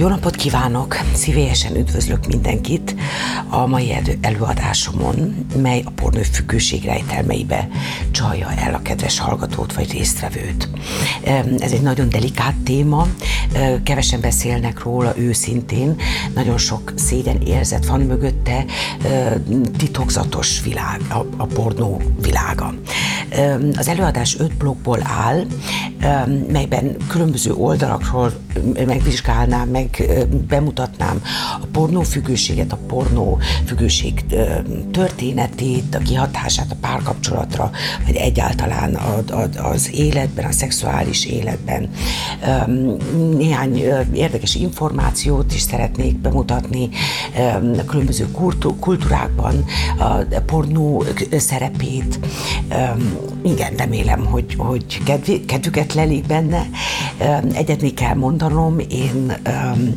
Jó napot kívánok! Szívélyesen üdvözlök mindenkit a mai előadásomon, mely a pornő függőség rejtelmeibe csalja el a kedves hallgatót vagy résztvevőt. Ez egy nagyon delikát téma, kevesen beszélnek róla őszintén, nagyon sok szégyen érzet van mögötte, titokzatos világ, a pornó világa. Az előadás öt blokkból áll, melyben különböző oldalakról megvizsgálnám, meg bemutatnám a pornófüggőséget, a pornófüggőség történetét, a kihatását a párkapcsolatra, vagy egyáltalán az életben, a szexuális életben. Néhány érdekes információt is szeretnék bemutatni a különböző kultúrákban, a pornó szerepét. Igen, remélem, hogy, hogy kedvüket lelik benne. Egyet még kell mondanom, én um,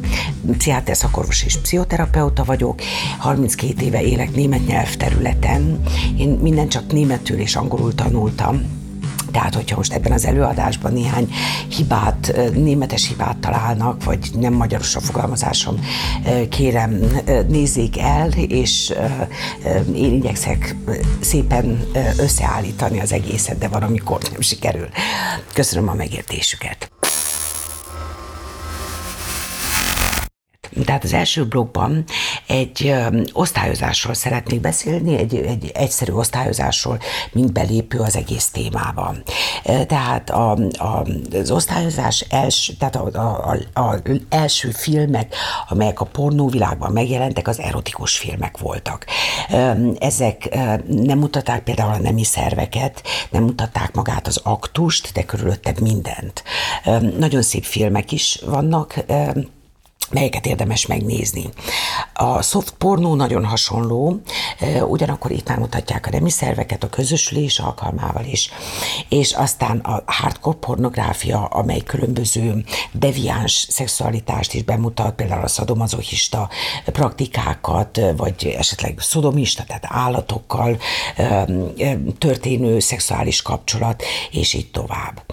pszichiáter szakorvos és pszichoterapeuta vagyok, 32 éve élek német nyelvterületen, én minden csak németül és angolul tanultam, tehát, hogyha most ebben az előadásban néhány hibát, németes hibát találnak, vagy nem magyaros a fogalmazásom, kérem nézzék el, és én igyekszek szépen összeállítani az egészet, de van, amikor nem sikerül. Köszönöm a megértésüket. Tehát az első blogban egy osztályozásról szeretnék beszélni, egy, egy egyszerű osztályozásról, mint belépő az egész témában. Tehát a, a, az osztályozás első, tehát a, a, a, a első filmek, amelyek a pornóvilágban megjelentek, az erotikus filmek voltak. Ezek nem mutatták például a nemi szerveket, nem mutatták magát az aktust, de körülötte mindent. Nagyon szép filmek is vannak, melyeket érdemes megnézni. A soft pornó nagyon hasonló, ugyanakkor itt már mutatják a nemi szerveket a közösülés alkalmával is, és aztán a hardcore pornográfia, amely különböző deviáns szexualitást is bemutat, például a szadomazohista praktikákat, vagy esetleg szodomista, tehát állatokkal történő szexuális kapcsolat, és így tovább.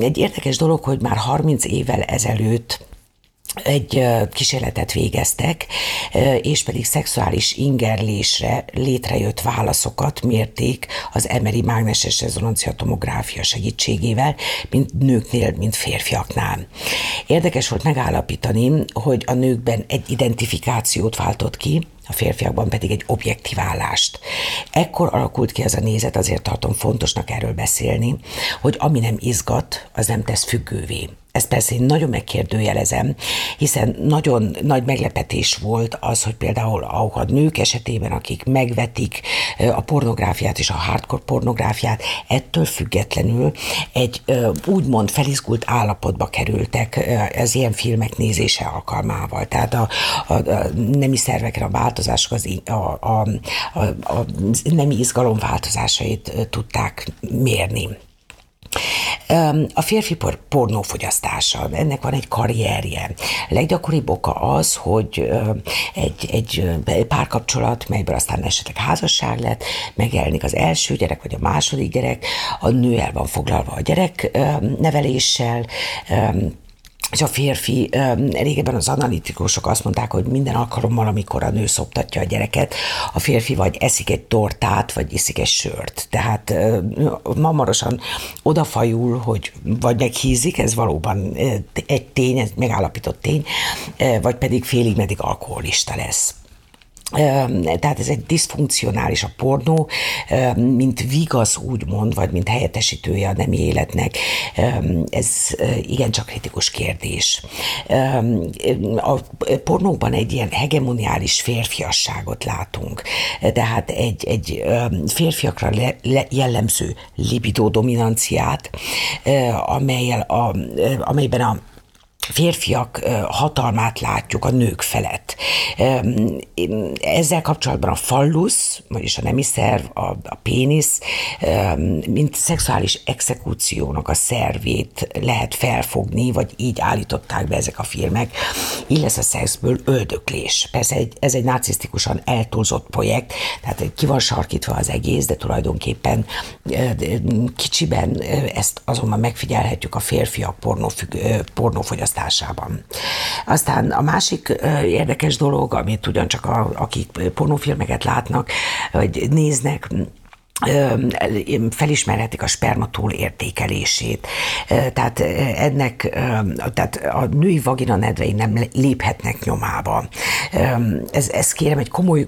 Egy érdekes dolog, hogy már 30 évvel ezelőtt egy kísérletet végeztek, és pedig szexuális ingerlésre létrejött válaszokat mérték az emeri mágneses rezonancia tomográfia segítségével, mint nőknél, mint férfiaknál. Érdekes volt megállapítani, hogy a nőkben egy identifikációt váltott ki, a férfiakban pedig egy objektiválást. Ekkor alakult ki az a nézet, azért tartom fontosnak erről beszélni, hogy ami nem izgat, az nem tesz függővé. Ezt persze én nagyon megkérdőjelezem, hiszen nagyon nagy meglepetés volt az, hogy például a nők esetében, akik megvetik a pornográfiát és a hardcore pornográfiát, ettől függetlenül egy úgymond felizgult állapotba kerültek az ilyen filmek nézése alkalmával. Tehát a, a, a nemi szervekre a változások, az, a, a, a, a nemi izgalom változásait tudták mérni. A férfi por- pornófogyasztása, ennek van egy karrierje. Leggyakoribb oka az, hogy egy, egy párkapcsolat, melyből aztán esetleg házasság lett, megjelenik az első gyerek, vagy a második gyerek, a nő el van foglalva a gyerek neveléssel, és a férfi, régebben az analitikusok azt mondták, hogy minden alkalommal, amikor a nő szoptatja a gyereket, a férfi vagy eszik egy tortát, vagy iszik egy sört. Tehát mamarosan odafajul, hogy vagy meghízik, ez valóban egy tény, ez megállapított tény, vagy pedig félig meddig alkoholista lesz tehát ez egy diszfunkcionális a pornó, mint vigasz úgymond, vagy mint helyettesítője a nemi életnek, ez igencsak kritikus kérdés. A pornóban egy ilyen hegemoniális férfiasságot látunk, tehát egy, egy férfiakra jellemző libidó dominanciát, amelyel a, amelyben a férfiak hatalmát látjuk a nők felett. Ezzel kapcsolatban a fallusz, vagyis a nemi szerv, a, a pénisz, mint szexuális exekúciónak a szervét lehet felfogni, vagy így állították be ezek a filmek. Lesz a szexből öldöklés. Persze egy, ez egy narcisztikusan eltúlzott projekt, tehát ki van sarkítva az egész, de tulajdonképpen kicsiben ezt azonban megfigyelhetjük a férfiak pornófogyasztásában fogyasztásában. Aztán a másik érdekes dolog, amit ugyancsak a, akik pornófilmeket látnak, vagy néznek, felismerhetik a spermatól értékelését. Tehát ennek, tehát a női vagina nedvei nem léphetnek nyomába. Ez, ez kérem egy komoly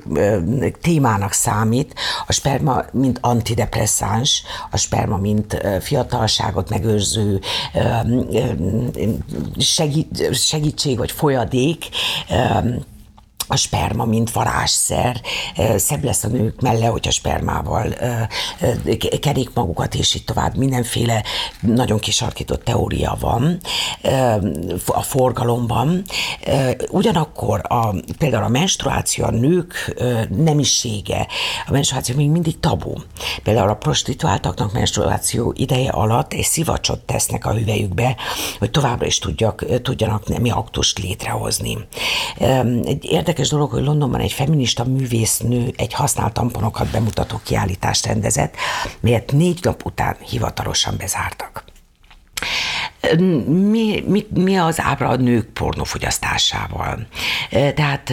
témának számít. A sperma, mint antidepresszáns, a sperma, mint fiatalságot megőrző segítség vagy folyadék, a sperma, mint varázsszer, szebb lesz a nők melle, hogy a spermával kerik magukat, és így tovább. Mindenféle nagyon kisarkított teória van a forgalomban. Ugyanakkor a, például a menstruáció, a nők nemisége, a menstruáció még mindig tabu. Például a prostituáltaknak menstruáció ideje alatt egy szivacsot tesznek a hüvelyükbe, hogy továbbra is tudjak, tudjanak nemi aktust létrehozni. Egy érdekes érdekes dolog, hogy Londonban egy feminista művésznő egy használt tamponokat bemutató kiállítást rendezett, melyet négy nap után hivatalosan bezártak. Mi, mi, mi az ábra a nők pornofogyasztásával? Tehát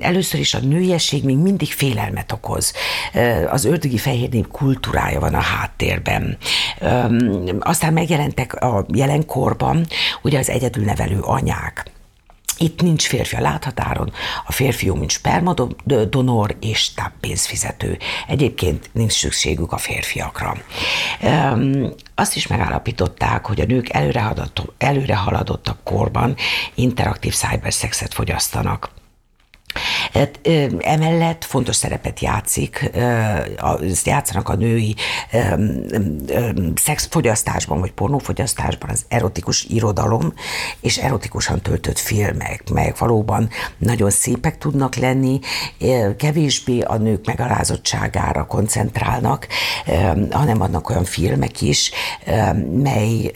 először is a nőiesség még mindig félelmet okoz. Az ördögi fehérnép kultúrája van a háttérben. Aztán megjelentek a jelenkorban ugye az egyedülnevelő anyák itt nincs férfi a láthatáron, a férfiú, mint spermadonor és táppénzfizető. Egyébként nincs szükségük a férfiakra. Azt is megállapították, hogy a nők előre haladottabb korban interaktív cyberszexet fogyasztanak. Hát, emellett fontos szerepet játszik, játszanak a női szexfogyasztásban, vagy pornófogyasztásban az erotikus irodalom és erotikusan töltött filmek, melyek valóban nagyon szépek tudnak lenni, kevésbé a nők megalázottságára koncentrálnak, hanem vannak olyan filmek is, mely,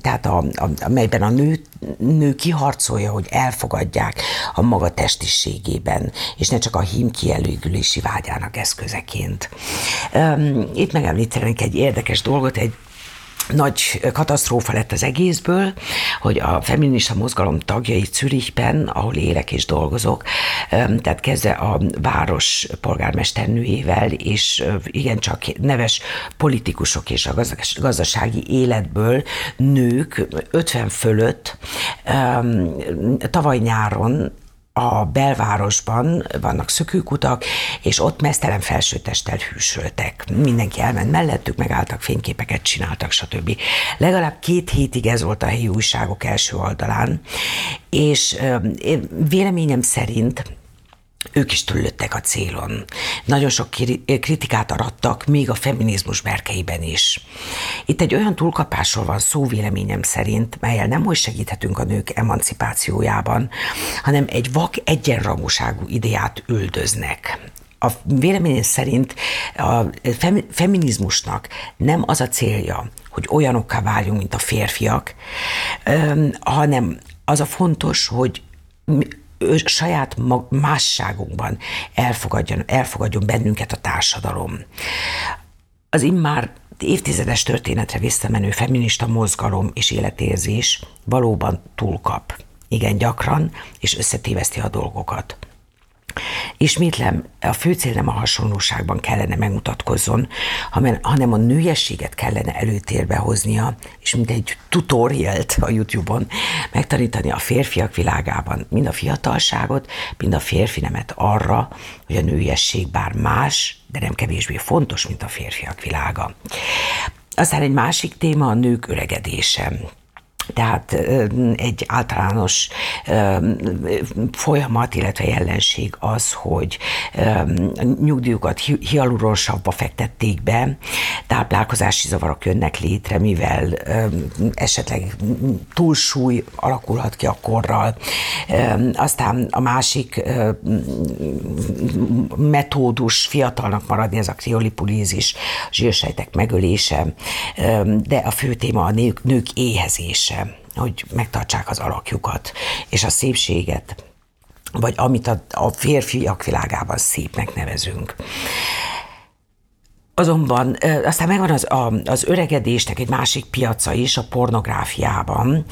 tehát a, a, melyben a nő, nő kiharcolja, hogy elfogadják a maga testiségében és ne csak a hím kielégülési vágyának eszközeként. Itt megemlítenek egy érdekes dolgot, egy nagy katasztrófa lett az egészből, hogy a feminista mozgalom tagjai Zürichben, ahol élek és dolgozok, tehát kezdve a város polgármesternőjével, és igencsak neves politikusok és a gazdasági életből nők 50 fölött tavaly nyáron a belvárosban vannak szökőkutak, és ott mesztelen felsőtesttel hűsöltek. Mindenki elment mellettük, megálltak, fényképeket csináltak, stb. Legalább két hétig ez volt a helyi újságok első oldalán, és véleményem szerint ők is túllöttek a célon. Nagyon sok kritikát arattak, még a feminizmus berkeiben is. Itt egy olyan túlkapásról van szó véleményem szerint, melyel nem hogy segíthetünk a nők emancipációjában, hanem egy vak egyenrangúságú ideát üldöznek. A véleményem szerint a feminizmusnak nem az a célja, hogy olyanokká váljunk, mint a férfiak, hanem az a fontos, hogy ő saját mag, másságunkban elfogadjon, elfogadjon bennünket a társadalom. Az immár évtizedes történetre visszamenő feminista mozgalom és életérzés valóban túlkap. Igen gyakran, és összetéveszti a dolgokat. Ismétlem, a fő cél nem a hasonlóságban kellene megmutatkozzon, hanem a nőiességet kellene előtérbe hoznia, és mint egy tutorialt a YouTube-on megtanítani a férfiak világában mind a fiatalságot, mind a férfi nemet arra, hogy a nőiesség bár más, de nem kevésbé fontos, mint a férfiak világa. Aztán egy másik téma a nők öregedése. Tehát egy általános folyamat, illetve jellenség az, hogy nyugdíjukat hialuronsabbba fektették be, táplálkozási zavarok jönnek létre, mivel esetleg túlsúly alakulhat ki a korral. Aztán a másik metódus fiatalnak maradni, ez a kriolipulízis, zsírsejtek megölése, de a fő téma a nők, nők éhezése hogy megtartsák az alakjukat és a szépséget, vagy amit a, a férfiak világában szépnek nevezünk. Azonban aztán megvan az, a, az öregedésnek egy másik piaca is a pornográfiában.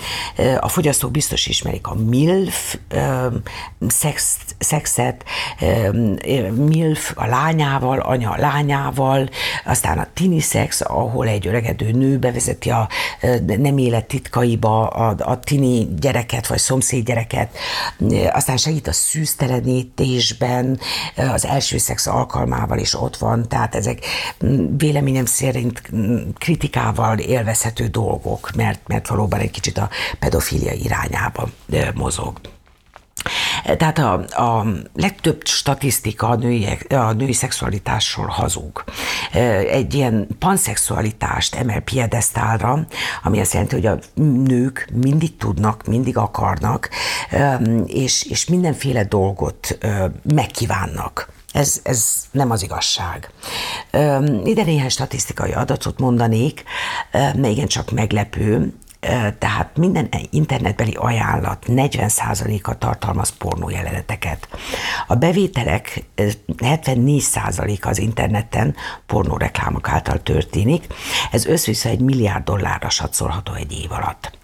A fogyasztók biztos ismerik a MILF szex, szexet, MILF a lányával, anya a lányával, aztán a tini szex, ahol egy öregedő nő bevezeti a nem élet titkaiba a, a tini gyereket, vagy szomszéd gyereket, aztán segít a szűztelenítésben, az első szex alkalmával is ott van, tehát ezek véleményem szerint kritikával élvezhető dolgok, mert, mert valóban egy kicsit a pedofilia irányába mozog. Tehát a, a legtöbb statisztika a női, a női szexualitásról hazug. Egy ilyen panszexualitást emel piedesztálra, ami azt jelenti, hogy a nők mindig tudnak, mindig akarnak, és, és mindenféle dolgot megkívánnak. Ez, ez nem az igazság. Ide néhány statisztikai adatot mondanék, mert igencsak meglepő, tehát minden internetbeli ajánlat 40%-a tartalmaz pornó jeleneteket. A bevételek 74% az interneten pornó reklámok által történik, ez összviszont egy milliárd dollárra satszolható egy év alatt.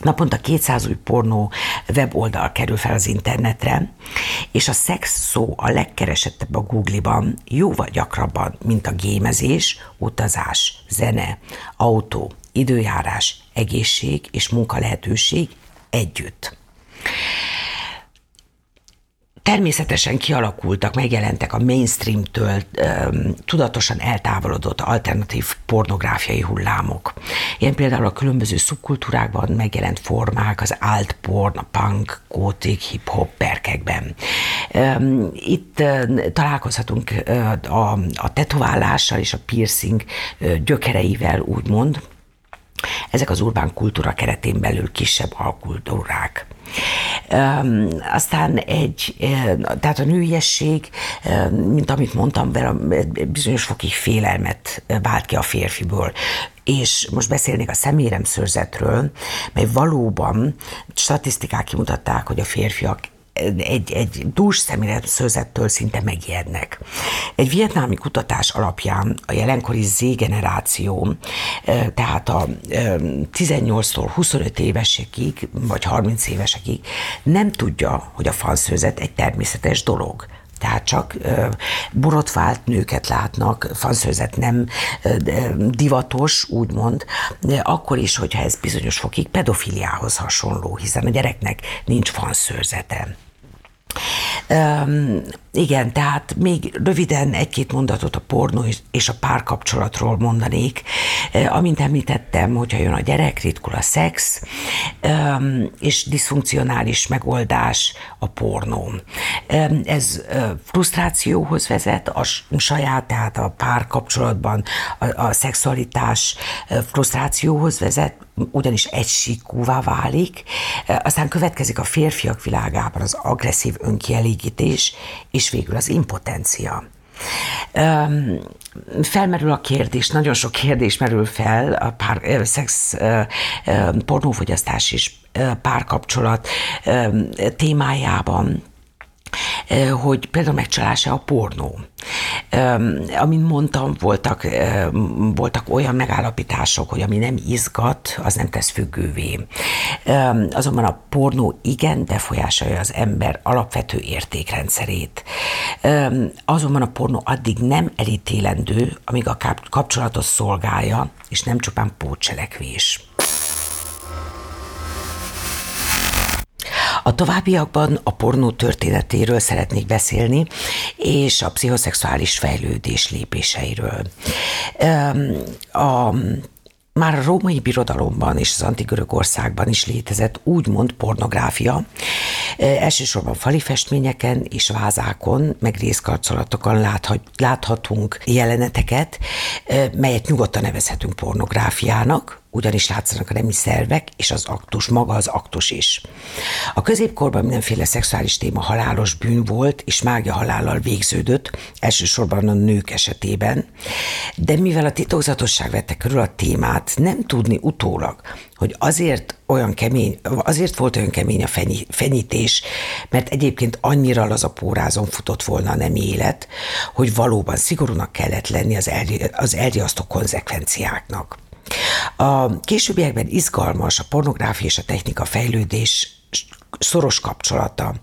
Naponta 200 új pornó weboldal kerül fel az internetre, és a szex szó a legkeresettebb a Google-ban jóval gyakrabban, mint a gémezés, utazás, zene, autó, időjárás, egészség és munkalehetőség együtt. Természetesen kialakultak, megjelentek a mainstreamtől tudatosan eltávolodott alternatív pornográfiai hullámok. Ilyen például a különböző szubkultúrákban megjelent formák, az alt porn, a punk, gótik, hip-hop perkekben. Itt találkozhatunk a, a tetoválással és a piercing gyökereivel, úgymond, ezek az urbán kultúra keretén belül kisebb alkultúrák. Um, aztán egy, tehát a nőiesség, mint amit mondtam, bizonyos fokig félelmet vált ki a férfiből és most beszélnék a szeméremszörzetről, mely valóban statisztikák kimutatták, hogy a férfiak egy, egy dús szőzettől szinte megijednek. Egy vietnámi kutatás alapján a jelenkori Z-generáció, tehát a 18-tól 25 évesekig, vagy 30 évesekig nem tudja, hogy a fanszőzet egy természetes dolog tehát csak borotvált nőket látnak, fanszőzet nem divatos, úgymond, de akkor is, hogyha ez bizonyos fokig pedofiliához hasonló, hiszen a gyereknek nincs fanszőrzete. Um, igen, tehát még röviden egy-két mondatot a pornó és a párkapcsolatról mondanék. Amint említettem, hogyha jön a gyerek, ritkul a szex, um, és diszfunkcionális megoldás a pornó. Um, ez frusztrációhoz vezet, a saját, tehát a párkapcsolatban a, a szexualitás frusztrációhoz vezet, ugyanis egysíkúvá válik, aztán következik a férfiak világában az agresszív önkielégítés, és végül az impotencia. Um, felmerül a kérdés, nagyon sok kérdés merül fel a pár, szex, pornófogyasztás és párkapcsolat témájában hogy például megcsalása a pornó. Amint mondtam, voltak, voltak olyan megállapítások, hogy ami nem izgat, az nem tesz függővé. Azonban a pornó igen befolyásolja az ember alapvető értékrendszerét. Azonban a pornó addig nem elítélendő, amíg a kapcsolatot szolgálja, és nem csupán pótcselekvés. A továbbiakban a pornó történetéről szeretnék beszélni, és a pszichoszexuális fejlődés lépéseiről. A már a római birodalomban és az antik országban is létezett úgymond pornográfia, elsősorban fali festményeken és vázákon, meg részkarcolatokon láthat, láthatunk jeleneteket, melyet nyugodtan nevezhetünk pornográfiának, ugyanis látszanak a nemi szervek és az aktus, maga az aktus is. A középkorban mindenféle szexuális téma halálos bűn volt, és mágia halállal végződött, elsősorban a nők esetében, de mivel a titokzatosság vette körül a témát, nem tudni utólag, hogy azért olyan kemény, azért volt olyan kemény a fenyítés, mert egyébként annyira lazapórázon futott volna a nem élet, hogy valóban szigorúnak kellett lenni az, el, az elriasztó konzekvenciáknak. A későbbiekben izgalmas a pornográfia és a technika fejlődés szoros kapcsolata.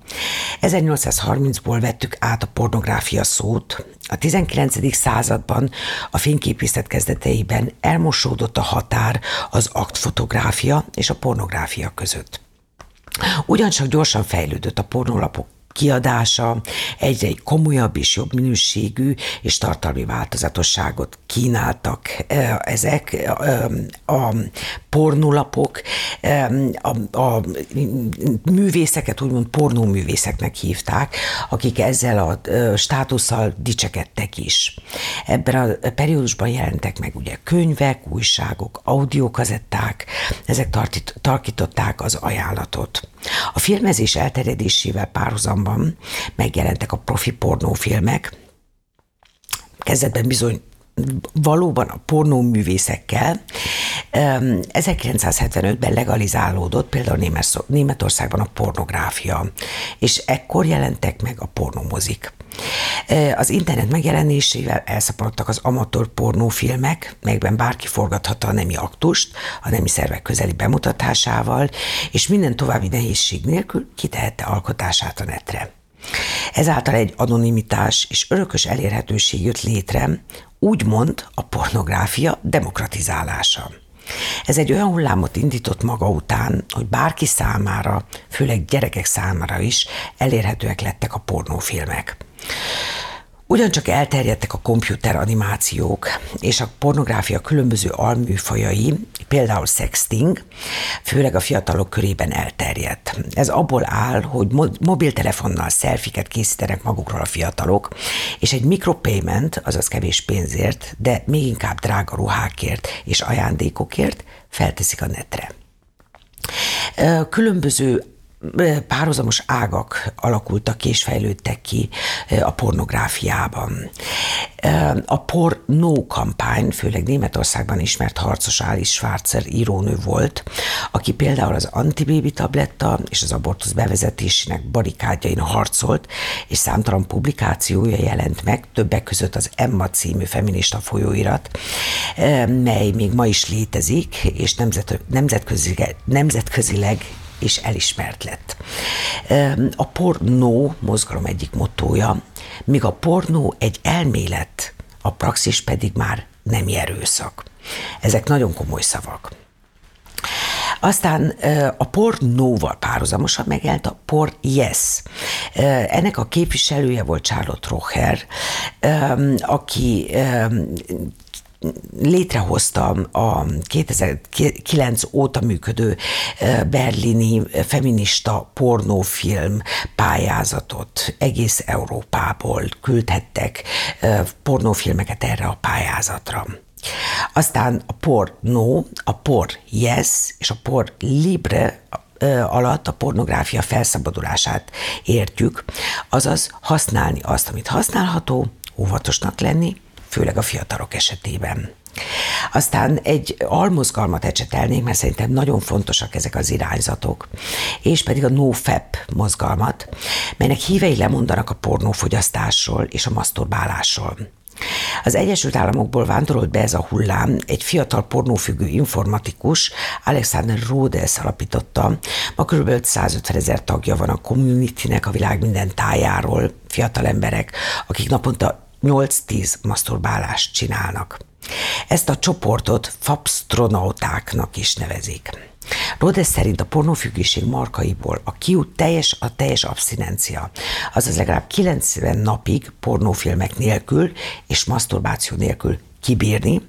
1830-ból vettük át a pornográfia szót. A 19. században a fényképészet kezdeteiben elmosódott a határ az aktfotográfia és a pornográfia között. Ugyancsak gyorsan fejlődött a pornolapok kiadása egyre egy komolyabb és jobb minőségű és tartalmi változatosságot kínáltak ezek a pornolapok, a, a művészeket úgymond pornóművészeknek hívták, akik ezzel a státusszal dicsekedtek is. Ebben a periódusban jelentek meg ugye könyvek, újságok, audiokazetták, ezek tarkították az ajánlatot. A filmezés elterjedésével párhuzamban megjelentek a profi pornófilmek, kezdetben bizony valóban a pornóművészekkel. 1975-ben legalizálódott például Németországban a pornográfia, és ekkor jelentek meg a pornomozik. Az internet megjelenésével elszaporodtak az amatőr pornófilmek, melyekben bárki forgathatta a nemi aktust, a nemi szervek közeli bemutatásával, és minden további nehézség nélkül kitehette alkotását a netre. Ezáltal egy anonimitás és örökös elérhetőség jött létre, úgymond a pornográfia demokratizálása. Ez egy olyan hullámot indított maga után, hogy bárki számára, főleg gyerekek számára is elérhetőek lettek a pornófilmek. Ugyancsak elterjedtek a komputer animációk és a pornográfia különböző alműfajai, például sexting, főleg a fiatalok körében elterjedt. Ez abból áll, hogy mobiltelefonnal szelfiket készítenek magukról a fiatalok, és egy micropayment, azaz kevés pénzért, de még inkább drága ruhákért és ajándékokért felteszik a netre. Különböző párhuzamos ágak alakultak ki és fejlődtek ki a pornográfiában. A pornó kampány, főleg Németországban ismert harcos Alice Schwarzer írónő volt, aki például az antibébi tabletta és az abortusz bevezetésének barikádjain harcolt, és számtalan publikációja jelent meg, többek között az Emma című feminista folyóirat, mely még ma is létezik, és nemzetközileg, nemzetközileg és elismert lett. A pornó mozgalom egyik motója, míg a pornó egy elmélet, a praxis pedig már nem erőszak. Ezek nagyon komoly szavak. Aztán a pornóval párhuzamosan megjelent a por yes. Ennek a képviselője volt Charlotte Rocher, aki létrehoztam a 2009 óta működő berlini feminista pornófilm pályázatot. Egész Európából küldhettek pornófilmeket erre a pályázatra. Aztán a por no, a por yes és a por libre alatt a pornográfia felszabadulását értjük, azaz használni azt, amit használható, óvatosnak lenni, főleg a fiatalok esetében. Aztán egy almozgalmat ecsetelnék, mert szerintem nagyon fontosak ezek az irányzatok, és pedig a NoFap mozgalmat, melynek hívei lemondanak a pornófogyasztásról és a maszturbálásról. Az Egyesült Államokból vándorolt be ez a hullám, egy fiatal pornófüggő informatikus, Alexander Rhodes alapította. Ma kb. 150 ezer tagja van a communitynek a világ minden tájáról, fiatal emberek, akik naponta 8-10 maszturbálást csinálnak. Ezt a csoportot fabstronautáknak is nevezik. Rhodes szerint a pornófüggőség markaiból a kiút teljes a teljes abszinencia, azaz legalább 90 napig pornófilmek nélkül és maszturbáció nélkül kibírni,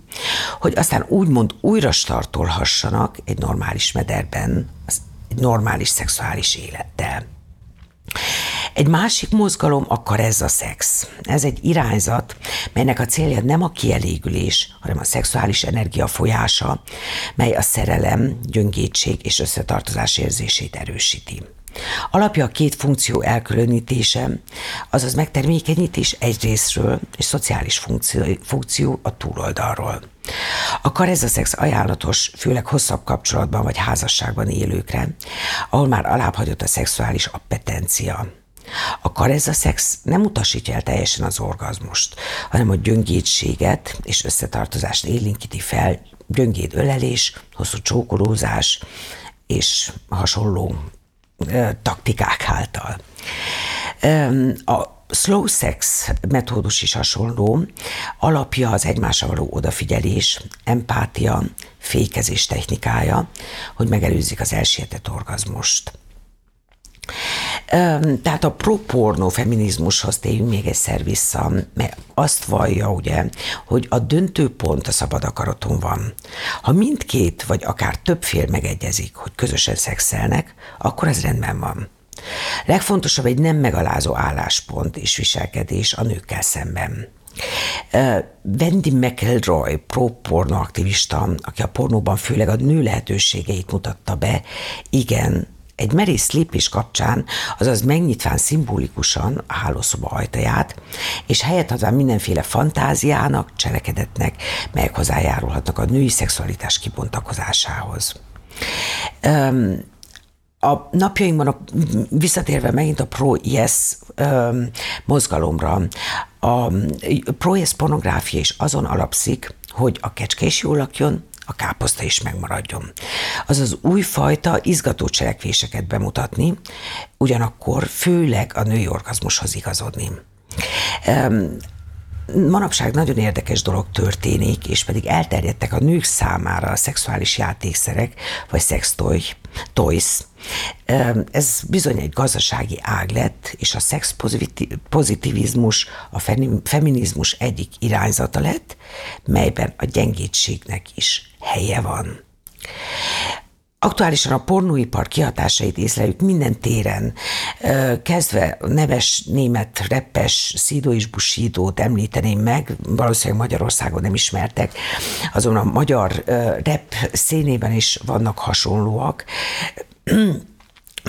hogy aztán úgymond újra startolhassanak egy normális mederben, egy normális szexuális élettel. Egy másik mozgalom a karezza szex. Ez egy irányzat, melynek a célja nem a kielégülés, hanem a szexuális energia folyása, mely a szerelem, gyöngétség és összetartozás érzését erősíti. Alapja a két funkció elkülönítése, azaz megtermékenyítés egyrésztről és szociális funkció, funkció a túloldalról. A karezaszex ajánlatos főleg hosszabb kapcsolatban vagy házasságban élőkre, ahol már alábbhagyott a szexuális appetencia. A karezaszex nem utasítja el teljesen az orgazmust, hanem a gyöngétséget és összetartozást élénkíti fel, gyöngéd ölelés, hosszú csókolózás és hasonló taktikák által. A slow sex metódus is hasonló, alapja az egymásra való odafigyelés, empátia, fékezés technikája, hogy megelőzik az elsietett orgazmust. Tehát a propornó feminizmushoz térjünk még egyszer vissza, mert azt vallja, ugye, hogy a döntő pont a szabad akaraton van. Ha mindkét, vagy akár több fél megegyezik, hogy közösen szexelnek, akkor ez rendben van. Legfontosabb egy nem megalázó álláspont és viselkedés a nőkkel szemben. Wendy McElroy, pro-porno aktivista, aki a pornóban főleg a nő lehetőségeit mutatta be, igen, egy merész lépés kapcsán, azaz megnyitván szimbolikusan a hálószoba ajtaját, és helyet adván mindenféle fantáziának, cselekedetnek, melyek hozzájárulhatnak a női szexualitás kibontakozásához. A napjainkban, a, visszatérve megint a pro-yes mozgalomra, a pro-yes pornográfia is azon alapszik, hogy a kecske is jól lakjon, a káposzta is megmaradjon. Azaz újfajta izgató cselekvéseket bemutatni, ugyanakkor főleg a női orgazmushoz igazodni. Manapság nagyon érdekes dolog történik, és pedig elterjedtek a nők számára a szexuális játékszerek, vagy sextoy, toys. Ez bizony egy gazdasági ág lett, és a szex pozitivizmus, a feminizmus egyik irányzata lett, melyben a gyengétségnek is helye van. Aktuálisan a pornóipar kihatásait észleljük minden téren, kezdve neves német reppes Szidó és Busídót említeném meg, valószínűleg Magyarországon nem ismertek, azon a magyar rep szénében is vannak hasonlóak,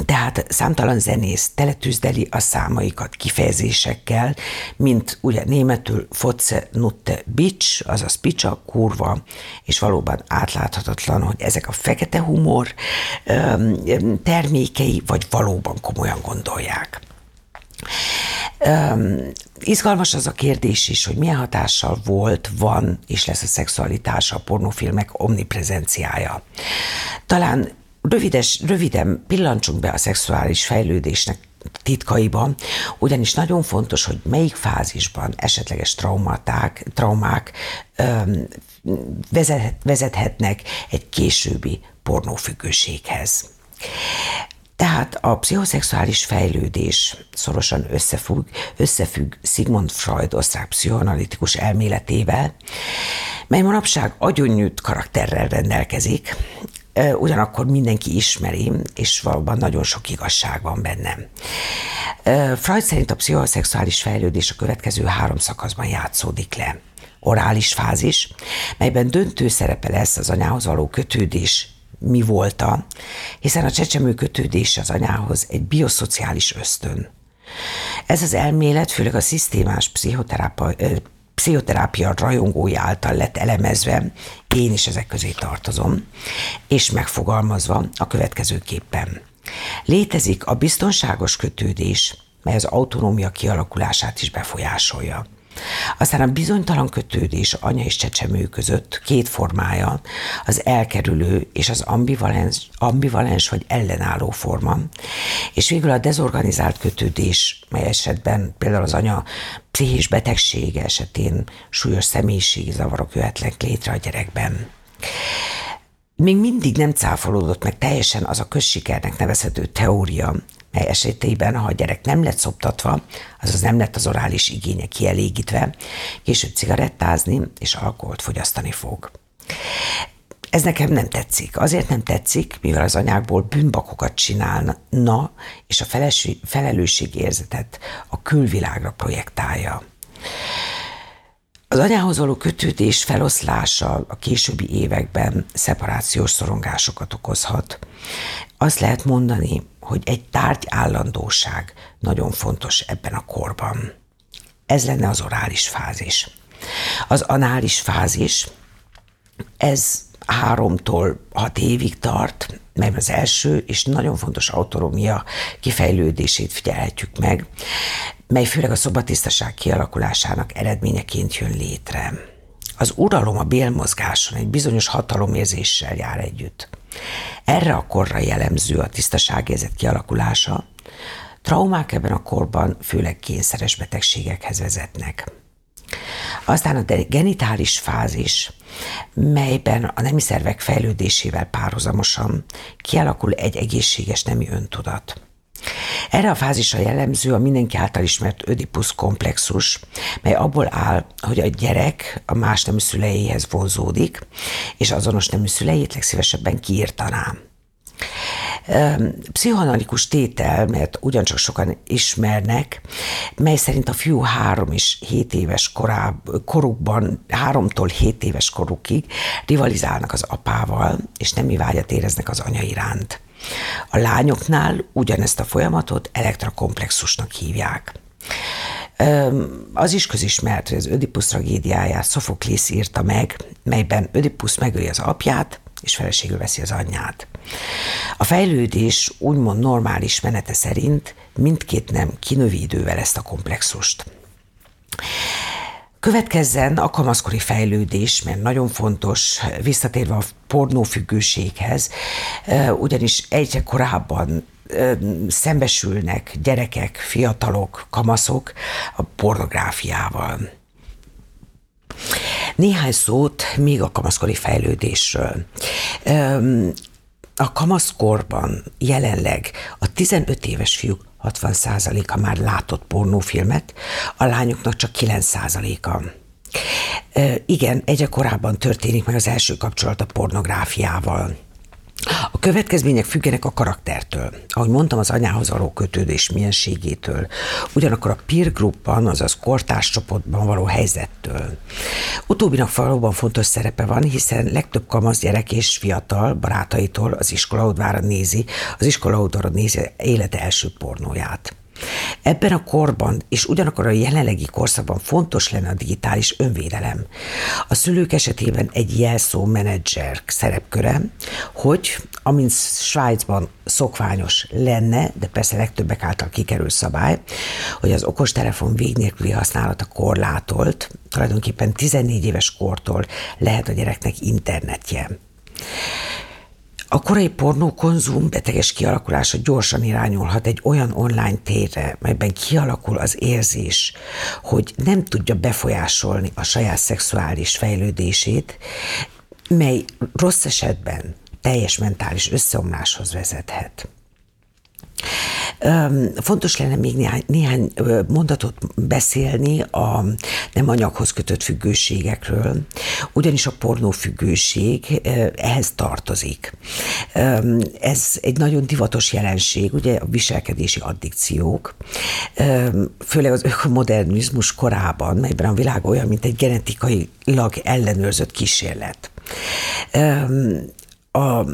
tehát számtalan zenész teletűzdeli a számaikat kifejezésekkel, mint ugye németül fotze nutte bitch, azaz picsa, kurva, és valóban átláthatatlan, hogy ezek a fekete humor termékei, vagy valóban komolyan gondolják. Um, izgalmas az a kérdés is, hogy milyen hatással volt, van és lesz a szexualitás a pornófilmek omniprezenciája. Talán rövides, röviden pillancsunk be a szexuális fejlődésnek titkaiban, ugyanis nagyon fontos, hogy melyik fázisban esetleges traumaták, traumák öm, vezet, vezethetnek egy későbbi pornófüggőséghez. Tehát a pszichoszexuális fejlődés szorosan összefügg, összefügg Sigmund Freud osztrák pszichoanalitikus elméletével, mely manapság agyonnyűt karakterrel rendelkezik, ugyanakkor mindenki ismeri, és valóban nagyon sok igazság van bennem. Freud szerint a pszichoszexuális fejlődés a következő három szakaszban játszódik le. Orális fázis, melyben döntő szerepe lesz az anyához való kötődés mi volta, hiszen a csecsemő kötődés az anyához egy bioszociális ösztön. Ez az elmélet főleg a szisztémás pszichoterápia rajongói által lett elemezve, én is ezek közé tartozom, és megfogalmazva a következőképpen. Létezik a biztonságos kötődés, mely az autonómia kialakulását is befolyásolja. Aztán a bizonytalan kötődés anya és csecsemő között két formája, az elkerülő és az ambivalens, ambivalens vagy ellenálló forma, és végül a dezorganizált kötődés, mely esetben például az anya pszichés betegsége esetén súlyos személyiségi zavarok jöhetnek létre a gyerekben. Még mindig nem cáfolódott meg teljesen az a közsikernek nevezhető teória, mely esetében, ha a gyerek nem lett szoptatva, azaz nem lett az orális igénye kielégítve, később cigarettázni és alkoholt fogyasztani fog. Ez nekem nem tetszik. Azért nem tetszik, mivel az anyákból bűnbakokat csinálna, és a felelősségérzetet a külvilágra projektálja. Az anyához való kötődés feloszlása a későbbi években szeparációs szorongásokat okozhat. Azt lehet mondani, hogy egy tárgy állandóság nagyon fontos ebben a korban. Ez lenne az orális fázis. Az anális fázis, ez háromtól hat évig tart, mert az első és nagyon fontos autonomia kifejlődését figyelhetjük meg, mely főleg a szobatisztaság kialakulásának eredményeként jön létre. Az uralom a bélmozgáson egy bizonyos hatalomérzéssel jár együtt. Erre a korra jellemző a tisztaságérzet kialakulása, traumák ebben a korban főleg kényszeres betegségekhez vezetnek. Aztán a genitális fázis, melyben a nemi szervek fejlődésével párhuzamosan kialakul egy egészséges nemi öntudat. Erre a fázisra jellemző a mindenki által ismert Ödipus komplexus, mely abból áll, hogy a gyerek a más nemű szüleihez vonzódik, és azonos nemű szüleit legszívesebben kiírtaná. Pszichoanalikus tétel, mert ugyancsak sokan ismernek, mely szerint a fiú három és hét éves koráb, korukban, háromtól hét éves korukig rivalizálnak az apával, és nemi vágyat éreznek az anya iránt. A lányoknál ugyanezt a folyamatot elektrakomplexusnak hívják. Az is közismert, hogy az Ödipus tragédiáját Sofoklész írta meg, melyben Ödipus megöli az apját, és feleségül veszi az anyját. A fejlődés úgymond normális menete szerint mindkét nem kinövi idővel ezt a komplexust. Következzen a kamaszkori fejlődés, mert nagyon fontos, visszatérve a pornófüggőséghez, ugyanis egyre korábban szembesülnek gyerekek, fiatalok, kamaszok a pornográfiával. Néhány szót még a kamaszkori fejlődésről. A kamaszkorban jelenleg a 15 éves fiúk 60%-a már látott pornófilmet, a lányoknak csak 9%-a. Igen, egyre korábban történik meg az első kapcsolat a pornográfiával. A következmények függenek a karaktertől. Ahogy mondtam, az anyához való kötődés mienségétől, ugyanakkor a peer groupban, azaz kortárs csoportban való helyzettől. Utóbbinak valóban fontos szerepe van, hiszen legtöbb kamasz gyerek és fiatal barátaitól az iskolaudvára nézi, az iskolaudvára nézi élete első pornóját. Ebben a korban, és ugyanakkor a jelenlegi korszakban fontos lenne a digitális önvédelem. A szülők esetében egy jelszó menedzser szerepköre, hogy amint Svájcban szokványos lenne, de persze legtöbbek által kikerül szabály, hogy az okostelefon vég nélküli használata korlátolt, tulajdonképpen 14 éves kortól lehet a gyereknek internetje. A korai pornó konzum beteges kialakulása gyorsan irányulhat egy olyan online térre, melyben kialakul az érzés, hogy nem tudja befolyásolni a saját szexuális fejlődését, mely rossz esetben teljes mentális összeomláshoz vezethet. Fontos lenne még néhány, néhány mondatot beszélni a nem anyaghoz kötött függőségekről, ugyanis a pornófüggőség ehhez tartozik. Ez egy nagyon divatos jelenség, ugye a viselkedési addikciók, főleg az ökomodernizmus korában, melyben a világ olyan, mint egy genetikailag ellenőrzött kísérlet. A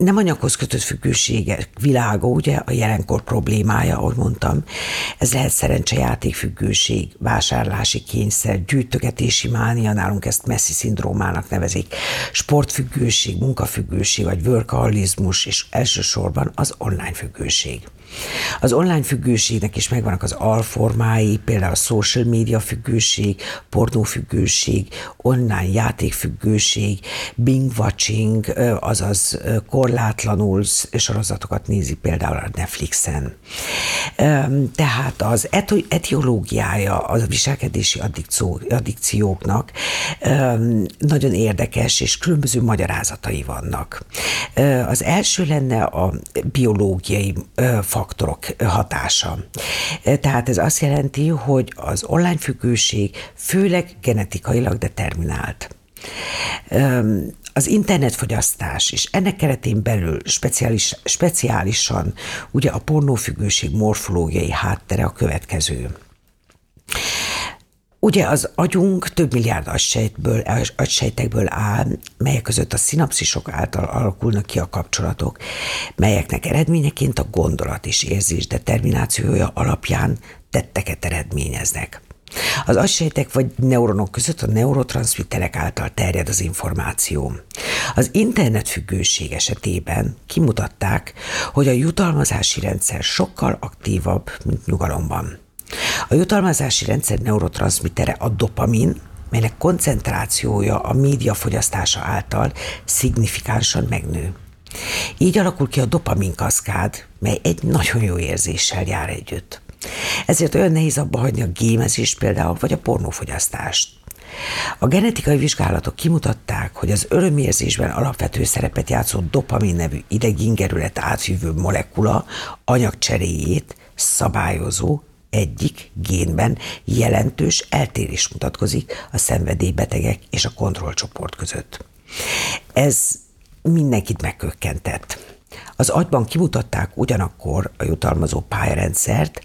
nem anyaghoz kötött függőségek világa, ugye a jelenkor problémája, ahogy mondtam. Ez lehet szerencsejáték függőség, vásárlási kényszer, gyűjtögetési mánia, nálunk ezt messzi szindrómának nevezik, sportfüggőség, munkafüggőség, vagy workaholiszmus, és elsősorban az online függőség. Az online függőségnek is megvannak az alformái, például a social media függőség, pornófüggőség, online játékfüggőség, bing watching, azaz korlátlanul sorozatokat nézi például a Netflixen. Tehát az etiológiája az a viselkedési addikció, addikcióknak nagyon érdekes, és különböző magyarázatai vannak. Az első lenne a biológiai faktorok hatása. Tehát ez azt jelenti, hogy az online függőség főleg genetikailag determinált. az internetfogyasztás és ennek keretén belül speciális, speciálisan ugye a pornófüggőség morfológiai háttere a következő. Ugye az agyunk több milliárd agysejtből, agysejtekből áll, melyek között a szinapszisok által alakulnak ki a kapcsolatok, melyeknek eredményeként a gondolat és érzés determinációja alapján tetteket eredményeznek. Az agysejtek vagy neuronok között a neurotranszmitterek által terjed az információ. Az internetfüggőség esetében kimutatták, hogy a jutalmazási rendszer sokkal aktívabb, mint nyugalomban. A jutalmazási rendszer neurotranszmittere a dopamin, melynek koncentrációja a média fogyasztása által szignifikánsan megnő. Így alakul ki a dopaminkaszkád, mely egy nagyon jó érzéssel jár együtt. Ezért olyan nehéz abba hagyni a gémezést például, vagy a pornófogyasztást. A genetikai vizsgálatok kimutatták, hogy az örömérzésben alapvető szerepet játszó dopamin nevű idegingerület átjövő molekula anyagcseréjét szabályozó egyik génben jelentős eltérés mutatkozik a szenvedélybetegek és a kontrollcsoport között. Ez mindenkit megkökkentett. Az agyban kimutatták ugyanakkor a jutalmazó pályarendszert,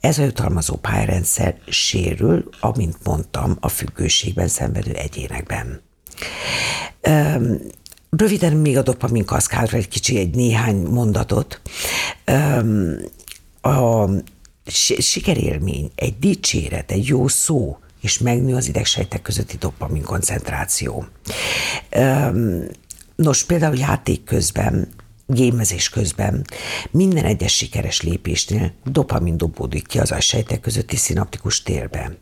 ez a jutalmazó pályarendszer sérül, amint mondtam, a függőségben szenvedő egyénekben. Röviden még a dopamin kaszkádra egy kicsi, egy néhány mondatot. A sikerélmény, egy dicséret, egy jó szó, és megnő az idegsejtek közötti dopamin koncentráció. Nos, például játék közben gémezés közben minden egyes sikeres lépésnél dopamin dobódik ki az agysejtek közötti szinaptikus térbe.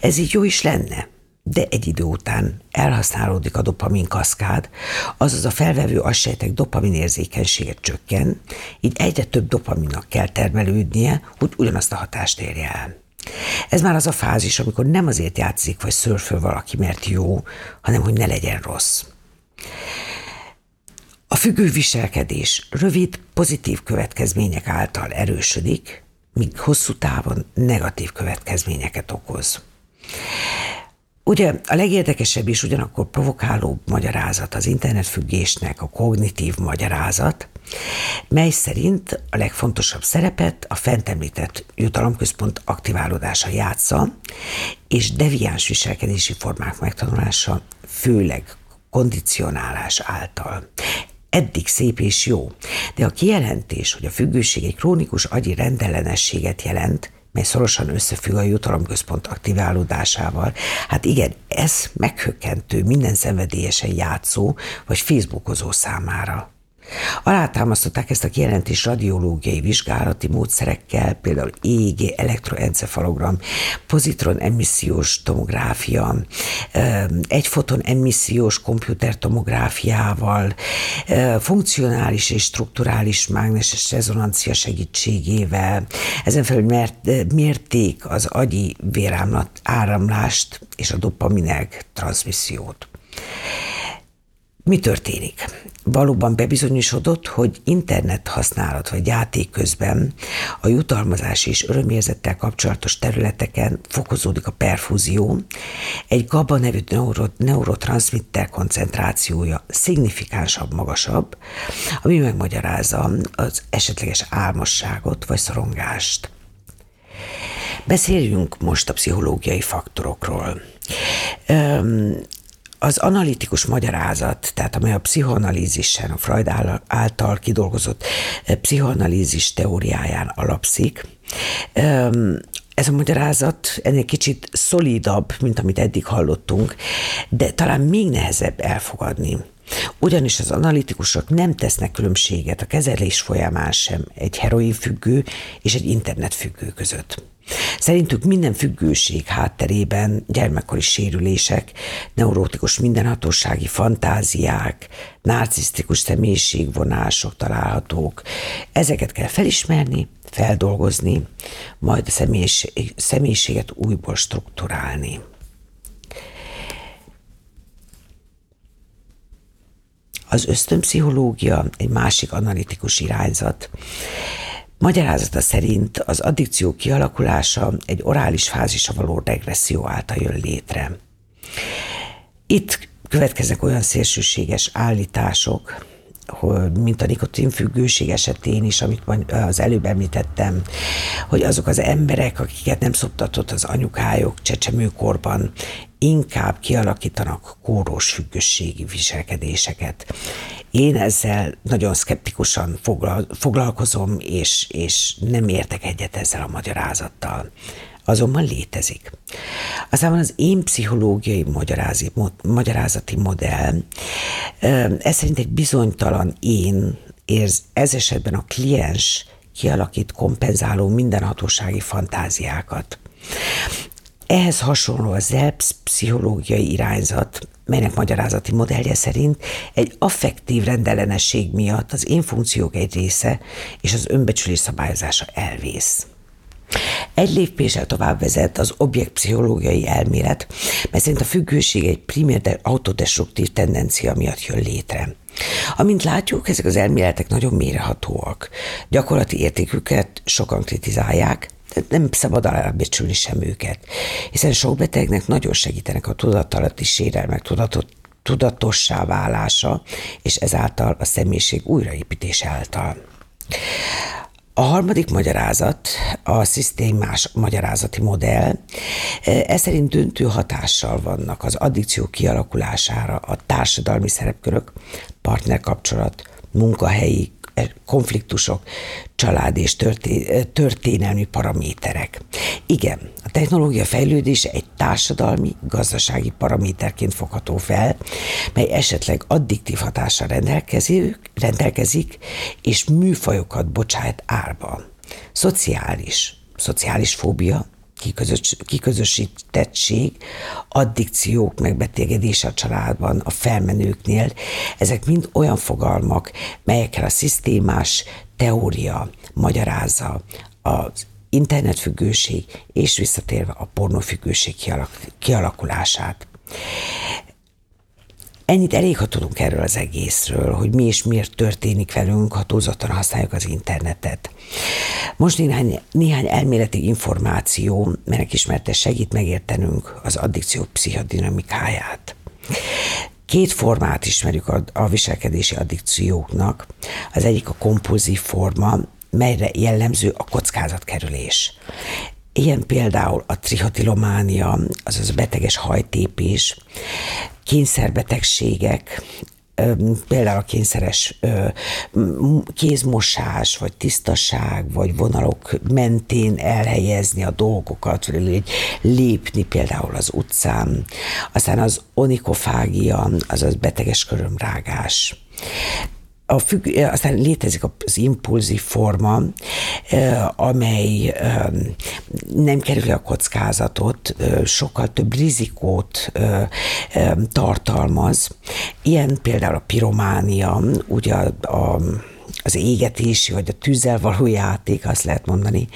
Ez így jó is lenne, de egy idő után elhasználódik a dopamin kaszkád, azaz a felvevő agysejtek dopamin érzékenysége csökken, így egyre több dopaminnak kell termelődnie, hogy ugyanazt a hatást érje el. Ez már az a fázis, amikor nem azért játszik vagy szörföl valaki, mert jó, hanem hogy ne legyen rossz. A függő viselkedés rövid, pozitív következmények által erősödik, míg hosszú távon negatív következményeket okoz. Ugye a legérdekesebb és ugyanakkor provokálóbb magyarázat az internetfüggésnek a kognitív magyarázat, mely szerint a legfontosabb szerepet a fent említett jutalomközpont aktiválódása játsza, és deviáns viselkedési formák megtanulása főleg kondicionálás által. Eddig szép és jó, de a kijelentés, hogy a függőség egy krónikus agyi rendellenességet jelent, mely szorosan összefügg a jutalomközpont aktiválódásával. Hát igen, ez meghökkentő minden szenvedélyesen játszó vagy facebookozó számára. Alátámasztották ezt a kijelentést radiológiai vizsgálati módszerekkel, például EEG, elektroencefalogram, pozitron emissziós tomográfia, egy foton emissziós komputertomográfiával, funkcionális és strukturális mágneses rezonancia segítségével. Ezen felül mérték az agyi vérámlat áramlást és a dopaminek transmissziót. Mi történik? Valóban bebizonyosodott, hogy internet használat vagy játék közben a jutalmazás és örömérzettel kapcsolatos területeken fokozódik a perfúzió, egy GABA nevű neuro, neurotranszmitter koncentrációja szignifikánsabb, magasabb, ami megmagyarázza az esetleges álmosságot vagy szorongást. Beszéljünk most a pszichológiai faktorokról. Az analitikus magyarázat, tehát amely a pszichoanalízisen, a Freud által kidolgozott eh, pszichoanalízis teóriáján alapszik, ez a magyarázat ennél kicsit szolidabb, mint amit eddig hallottunk, de talán még nehezebb elfogadni. Ugyanis az analitikusok nem tesznek különbséget a kezelés folyamán sem egy heroinfüggő és egy internetfüggő között. Szerintük minden függőség hátterében gyermekkori sérülések, neurótikus mindenhatósági fantáziák, narcisztikus személyiségvonások találhatók. Ezeket kell felismerni, feldolgozni, majd a személyiséget újból strukturálni. Az ösztönpszichológia egy másik analitikus irányzat. Magyarázata szerint az addikció kialakulása egy orális fázisa való regresszió által jön létre. Itt következnek olyan szélsőséges állítások, mint a nikotinfüggőség esetén is, amit az előbb említettem, hogy azok az emberek, akiket nem szoptatott az anyukájuk csecsemőkorban, inkább kialakítanak kóros függőségi viselkedéseket. Én ezzel nagyon szkeptikusan foglalkozom, és, és nem értek egyet ezzel a magyarázattal azonban létezik. Aztán van az én pszichológiai magyarázati modell. Ez szerint egy bizonytalan én érz, ez esetben a kliens kialakít kompenzáló mindenhatósági fantáziákat. Ehhez hasonló a ZELPS pszichológiai irányzat, melynek magyarázati modellje szerint egy affektív rendellenesség miatt az én funkciók egy része és az önbecsülés szabályozása elvész. Egy lépéssel tovább vezet az objektpszichológiai elmélet, mert szerint a függőség egy primér de autodestruktív tendencia miatt jön létre. Amint látjuk, ezek az elméletek nagyon mérehatóak. Gyakorlati értéküket sokan kritizálják, nem szabad alábecsülni sem őket, hiszen sok betegnek nagyon segítenek a tudatalatti sérelmek tudatot, tudatossá válása, és ezáltal a személyiség újraépítése által. A harmadik magyarázat, a szisztémás magyarázati modell, ez szerint döntő hatással vannak az addikció kialakulására a társadalmi szerepkörök, partnerkapcsolat, munkahelyi konfliktusok, család és történelmi paraméterek. Igen, a technológia fejlődése egy társadalmi, gazdasági paraméterként fogható fel, mely esetleg addiktív hatással rendelkezik, rendelkezik és műfajokat bocsát árba. Szociális, szociális fóbia, kiközös, kiközösítettség, addikciók megbetegedése a családban, a felmenőknél, ezek mind olyan fogalmak, melyekkel a szisztémás teória magyarázza az internetfüggőség és visszatérve a pornofüggőség kialakulását. Ennyit elég, ha tudunk erről az egészről, hogy mi és miért történik velünk, ha túlzottan használjuk az internetet. Most néhány, néhány elméleti információ, melynek ismerte segít megértenünk az addikció pszichodinamikáját. Két formát ismerjük a, a viselkedési addikcióknak. Az egyik a kompulzív forma, melyre jellemző a kockázatkerülés. Ilyen például a trihotilománia, azaz a beteges hajtépés, kényszerbetegségek, például a kényszeres kézmosás, vagy tisztaság, vagy vonalok mentén elhelyezni a dolgokat, vagy lépni például az utcán. Aztán az onikofágia, azaz beteges körömrágás a függ, aztán létezik az impulzív forma, amely nem kerül a kockázatot, sokkal több rizikót tartalmaz. Ilyen például a pirománia, ugye a, a az égetési, vagy a tűzzel való játék, azt lehet mondani.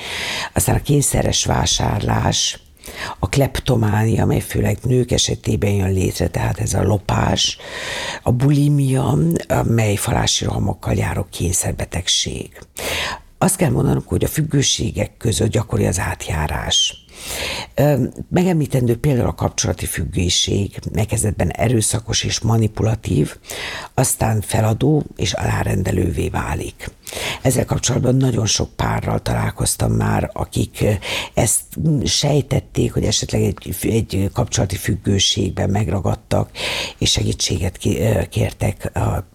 Aztán a kényszeres vásárlás, a kleptománia, amely főleg nők esetében jön létre, tehát ez a lopás, a bulimia, mely falási rohamokkal járó kényszerbetegség. Azt kell mondanunk, hogy a függőségek között gyakori az átjárás. Megemlítendő például a kapcsolati függőség, megkezdetben erőszakos és manipulatív, aztán feladó és alárendelővé válik. Ezzel kapcsolatban nagyon sok párral találkoztam már, akik ezt sejtették, hogy esetleg egy, egy kapcsolati függőségben megragadtak, és segítséget kértek a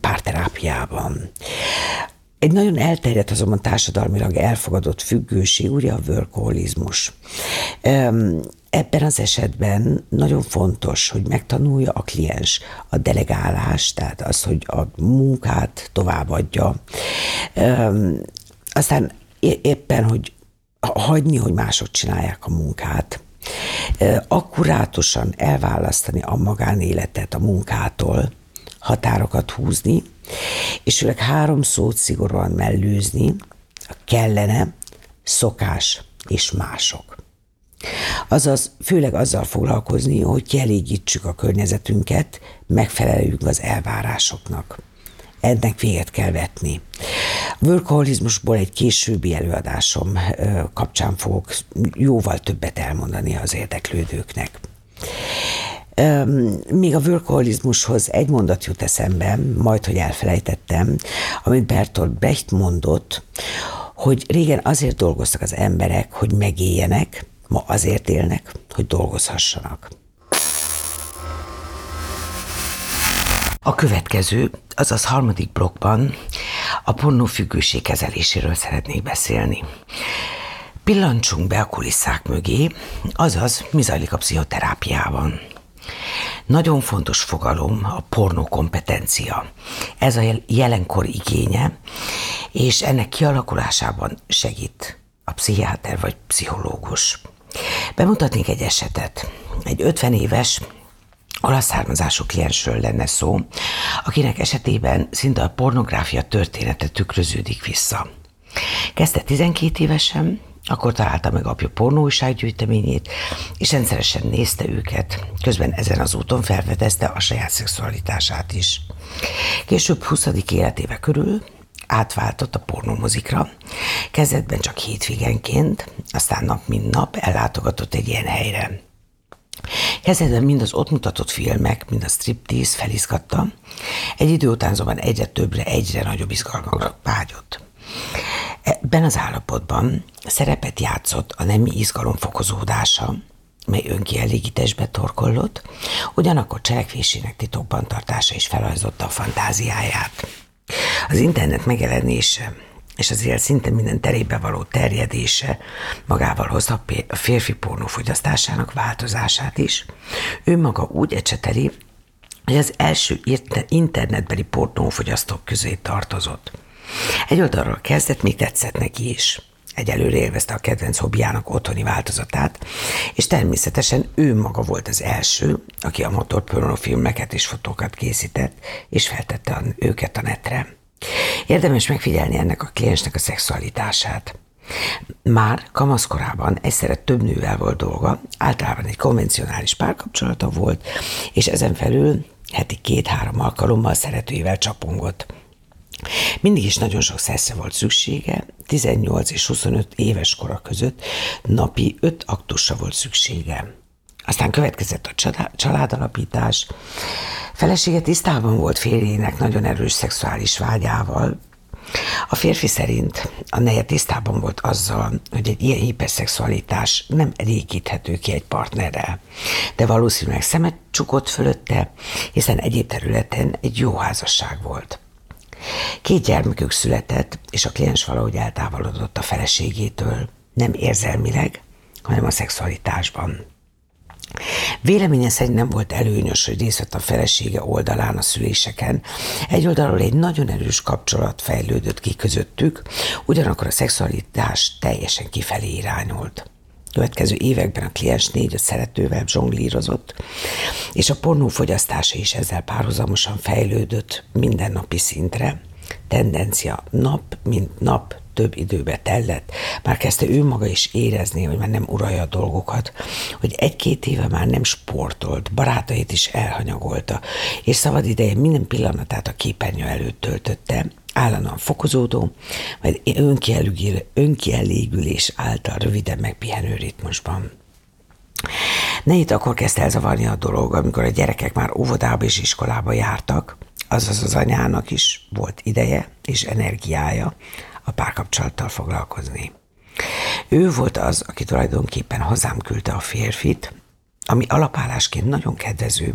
párterápiában. Egy nagyon elterjedt, azonban társadalmilag elfogadott függőség, ugye a workoholizmus. Ebben az esetben nagyon fontos, hogy megtanulja a kliens a delegálást, tehát az, hogy a munkát továbbadja. Aztán éppen, hogy hagyni, hogy mások csinálják a munkát, akkurátusan elválasztani a magánéletet a munkától, határokat húzni, és főleg három szót szigorúan mellőzni, a kellene, szokás és mások. Azaz főleg azzal foglalkozni, hogy kielégítsük a környezetünket, megfeleljünk az elvárásoknak. Ennek véget kell vetni. A workaholizmusból egy későbbi előadásom kapcsán fogok jóval többet elmondani az érdeklődőknek. Még a workaholizmushoz egy mondat jut eszembe, majd, hogy elfelejtettem, amit Bertolt Brecht mondott, hogy régen azért dolgoztak az emberek, hogy megéljenek, ma azért élnek, hogy dolgozhassanak. A következő, azaz harmadik blokkban a pornófüggőség kezeléséről szeretnék beszélni. Pillancsunk be a kulisszák mögé, azaz mi zajlik a pszichoterápiában. Nagyon fontos fogalom a pornókompetencia. Ez a jelenkor igénye, és ennek kialakulásában segít a pszichiáter vagy pszichológus. Bemutatnék egy esetet. Egy 50 éves olasz származású kliensről lenne szó, akinek esetében szinte a pornográfia története tükröződik vissza. Kezdte 12 évesen, akkor találta meg apja pornóújsággyűjteményét, és rendszeresen nézte őket, közben ezen az úton felfedezte a saját szexualitását is. Később 20. életéve körül átváltott a pornómozikra, kezdetben csak hétvégenként, aztán nap mint nap ellátogatott egy ilyen helyre. Kezdetben mind az ott mutatott filmek, mind a striptease felizgatta, egy idő után azonban egyre többre, egyre nagyobb izgalmakra vágyott. Ebben az állapotban szerepet játszott a nemi izgalom fokozódása, mely önkielégítésbe torkollott, ugyanakkor cselekvésének titokban tartása is felajzotta a fantáziáját. Az internet megjelenése és azért szinte minden terébe való terjedése magával hozta a férfi pornó fogyasztásának változását is. Ő maga úgy ecseteli, hogy az első internetbeli pornófogyasztók közé tartozott. Egy oldalról kezdett, még tetszett neki is. Egyelőre élvezte a kedvenc hobbiának otthoni változatát, és természetesen ő maga volt az első, aki a motorpornófilmeket és fotókat készített, és feltette őket a netre. Érdemes megfigyelni ennek a kliensnek a szexualitását. Már kamaszkorában egyszerre több nővel volt dolga, általában egy konvencionális párkapcsolata volt, és ezen felül heti két-három alkalommal szeretőivel csapongott. Mindig is nagyon sok szeszre volt szüksége, 18 és 25 éves kora között napi 5 aktusra volt szüksége. Aztán következett a családalapítás. Felesége tisztában volt férjének nagyon erős szexuális vágyával, a férfi szerint a neje tisztában volt azzal, hogy egy ilyen hiperszexualitás nem elégíthető ki egy partnerrel, de valószínűleg szemet csukott fölötte, hiszen egyéb területen egy jó házasság volt. Két gyermekük született, és a kliens valahogy eltávolodott a feleségétől, nem érzelmileg, hanem a szexualitásban. Véleménye szerint nem volt előnyös, hogy részt vett a felesége oldalán a szüléseken. Egy oldalról egy nagyon erős kapcsolat fejlődött ki közöttük, ugyanakkor a szexualitás teljesen kifelé irányult. Következő években a kliens négy a szeretővel zsonglírozott, és a pornó fogyasztása is ezzel párhuzamosan fejlődött mindennapi szintre. Tendencia nap, mint nap több időbe tellett, már kezdte ő maga is érezni, hogy már nem uralja a dolgokat, hogy egy-két éve már nem sportolt, barátait is elhanyagolta, és szabad ideje minden pillanatát a képernyő előtt töltötte, állandóan fokozódó, vagy önkielégülés által röviden megpihenő ritmusban. itt akkor kezdte elzavarni a dolog, amikor a gyerekek már óvodába és iskolába jártak, azaz az anyának is volt ideje és energiája a párkapcsolattal foglalkozni. Ő volt az, aki tulajdonképpen hozzám küldte a férfit, ami alapállásként nagyon kedvező,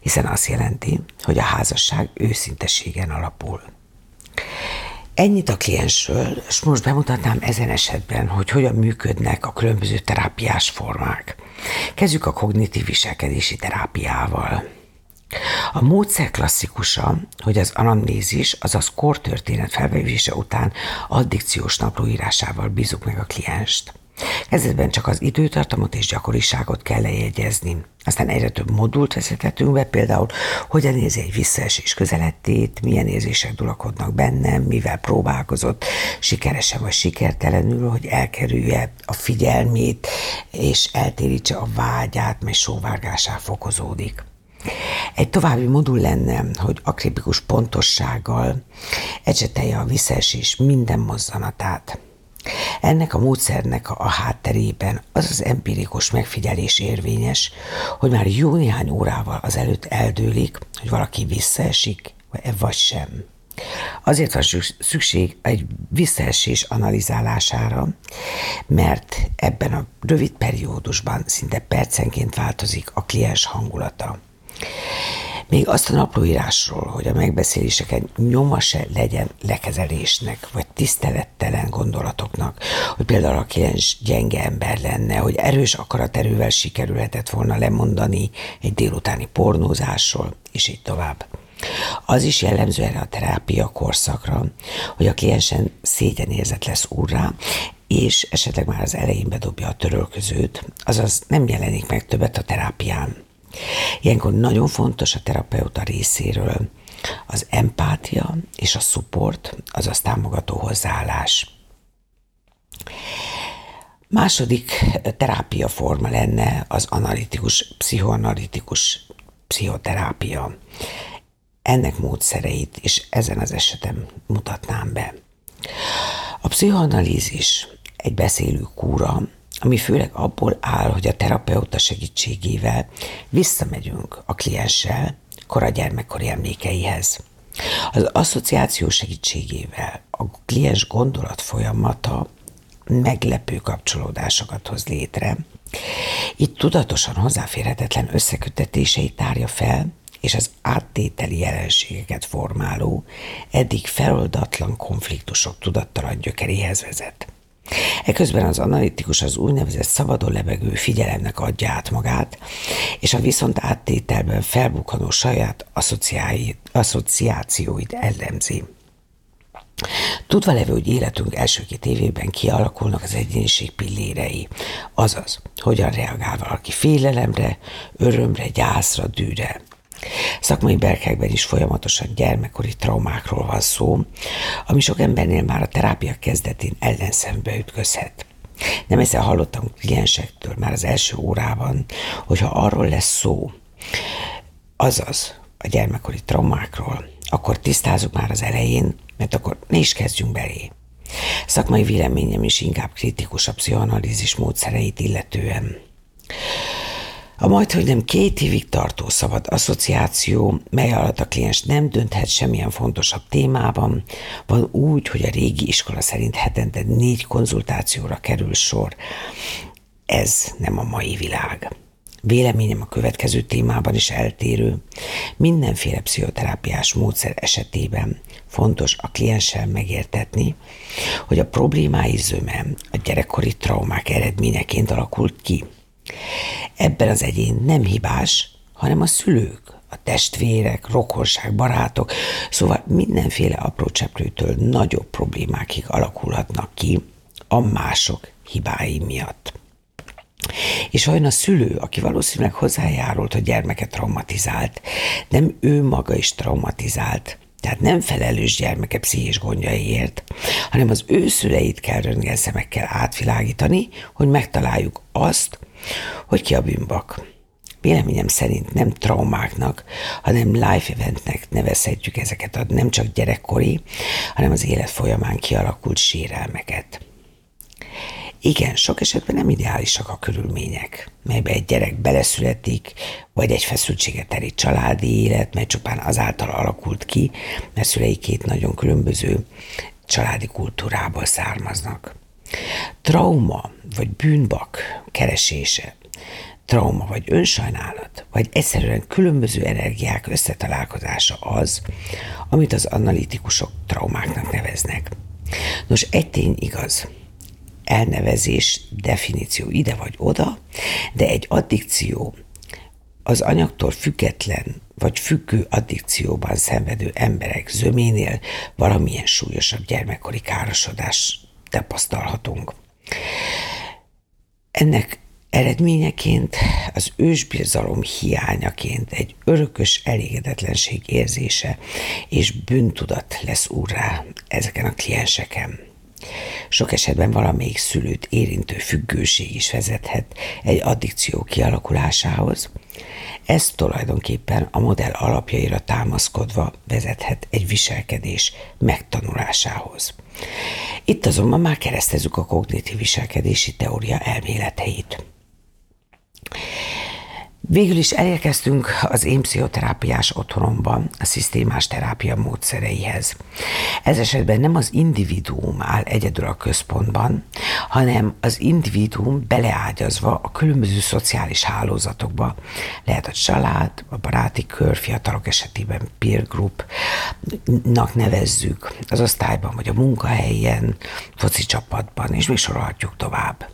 hiszen azt jelenti, hogy a házasság őszintességen alapul. Ennyit a kliensről, és most bemutatnám ezen esetben, hogy hogyan működnek a különböző terápiás formák. Kezdjük a kognitív viselkedési terápiával. A módszer klasszikusa, hogy az anamnézis, azaz kortörténet felvevése után addikciós naplóírásával bízunk meg a klienst. Kezdetben csak az időtartamot és gyakoriságot kell lejegyezni. Aztán egyre több modult vezetettünk be, például hogyan érzi egy visszaesés közelettét, milyen érzések dulakodnak bennem, mivel próbálkozott, sikeresen vagy sikertelenül, hogy elkerülje a figyelmét, és eltérítse a vágyát, mely sóvárgásá fokozódik. Egy további modul lenne, hogy akribikus pontossággal ecsetelje a visszaesés minden mozzanatát. Ennek a módszernek a hátterében az az empirikus megfigyelés érvényes, hogy már jó néhány órával az előtt eldőlik, hogy valaki visszaesik, vagy sem. Azért van szükség egy visszaesés analizálására, mert ebben a rövid periódusban szinte percenként változik a kliens hangulata. Még azt a naplóírásról, hogy a megbeszéléseken nyoma se legyen lekezelésnek, vagy tisztelettelen gondolatoknak, hogy például a kliens gyenge ember lenne, hogy erős akaraterővel sikerülhetett volna lemondani egy délutáni pornózásról, és így tovább. Az is jellemző erre a terápia korszakra, hogy a kliensen szégyenérzet lesz úrrá, és esetleg már az elején bedobja a törölközőt, azaz nem jelenik meg többet a terápián. Ilyenkor nagyon fontos a terapeuta részéről az empátia és a support, azaz támogató hozzáállás. Második terápia forma lenne az analitikus, pszichoanalitikus pszichoterápia. Ennek módszereit is ezen az esetem mutatnám be. A pszichoanalízis egy beszélő kúra, ami főleg abból áll, hogy a terapeuta segítségével visszamegyünk a klienssel kora gyermekkori emlékeihez. Az asszociáció segítségével a kliens gondolat folyamata meglepő kapcsolódásokat hoz létre. Itt tudatosan hozzáférhetetlen összekötetéseit tárja fel, és az áttételi jelenségeket formáló, eddig feloldatlan konfliktusok tudattalan gyökeréhez vezet. Eközben az analitikus az úgynevezett szabadon lebegő figyelemnek adja át magát, és a viszont áttételben felbukkanó saját asszociációit ellenzi. Tudva levő, hogy életünk első két évében kialakulnak az egyéniség pillérei, azaz, hogyan reagál valaki félelemre, örömre, gyászra, dűre. Szakmai berkekben is folyamatosan gyermekkori traumákról van szó, ami sok embernél már a terápia kezdetén ellenszembe ütközhet. Nem ezzel hallottam kliensektől már az első órában, hogyha arról lesz szó, azaz a gyermekkori traumákról, akkor tisztázunk már az elején, mert akkor ne is kezdjünk belé. Szakmai véleményem is inkább kritikus a pszichoanalízis módszereit illetően. A majd, hogy nem két évig tartó szabad asszociáció, mely alatt a kliens nem dönthet semmilyen fontosabb témában, van úgy, hogy a régi iskola szerint hetente négy konzultációra kerül sor. Ez nem a mai világ. Véleményem a következő témában is eltérő. Mindenféle pszichoterápiás módszer esetében fontos a klienssel megértetni, hogy a problémái zöme a gyerekkori traumák eredményeként alakult ki – Ebben az egyén nem hibás, hanem a szülők, a testvérek, rokonság, barátok, szóval mindenféle apró cseplőtől nagyobb problémákig alakulhatnak ki a mások hibái miatt. És olyan a szülő, aki valószínűleg hozzájárult, hogy gyermeket traumatizált, nem ő maga is traumatizált, tehát nem felelős gyermeke pszichés gondjaiért, hanem az ő szüleit kell röntgenszemekkel átvilágítani, hogy megtaláljuk azt, hogy ki a bűnbak. Véleményem szerint nem traumáknak, hanem life eventnek nevezhetjük ezeket a nem csak gyerekkori, hanem az élet folyamán kialakult sérelmeket. Igen, sok esetben nem ideálisak a körülmények, melybe egy gyerek beleszületik, vagy egy feszültséget teli családi élet, mely csupán azáltal alakult ki, mert szülei két nagyon különböző családi kultúrából származnak. Trauma vagy bűnbak keresése, trauma vagy önsajnálat, vagy egyszerűen különböző energiák összetalálkozása az, amit az analitikusok traumáknak neveznek. Nos, egy tény igaz, elnevezés, definíció ide vagy oda, de egy addikció az anyagtól független vagy függő addikcióban szenvedő emberek zöménél valamilyen súlyosabb gyermekkori károsodás tapasztalhatunk. Ennek eredményeként az ősbizalom hiányaként egy örökös elégedetlenség érzése és bűntudat lesz úrrá ezeken a klienseken. Sok esetben valamelyik szülőt érintő függőség is vezethet egy addikció kialakulásához. Ez tulajdonképpen a modell alapjaira támaszkodva vezethet egy viselkedés megtanulásához. Itt azonban már keresztezzük a kognitív viselkedési teória elméleteit. Végül is elérkeztünk az én pszichoterápiás otthonomban a szisztémás terápia módszereihez. Ez esetben nem az individuum áll egyedül a központban, hanem az individuum beleágyazva a különböző szociális hálózatokba. Lehet a család, a baráti kör, fiatalok esetében peer groupnak nevezzük, az osztályban vagy a munkahelyen, foci csapatban, és még sorolhatjuk tovább.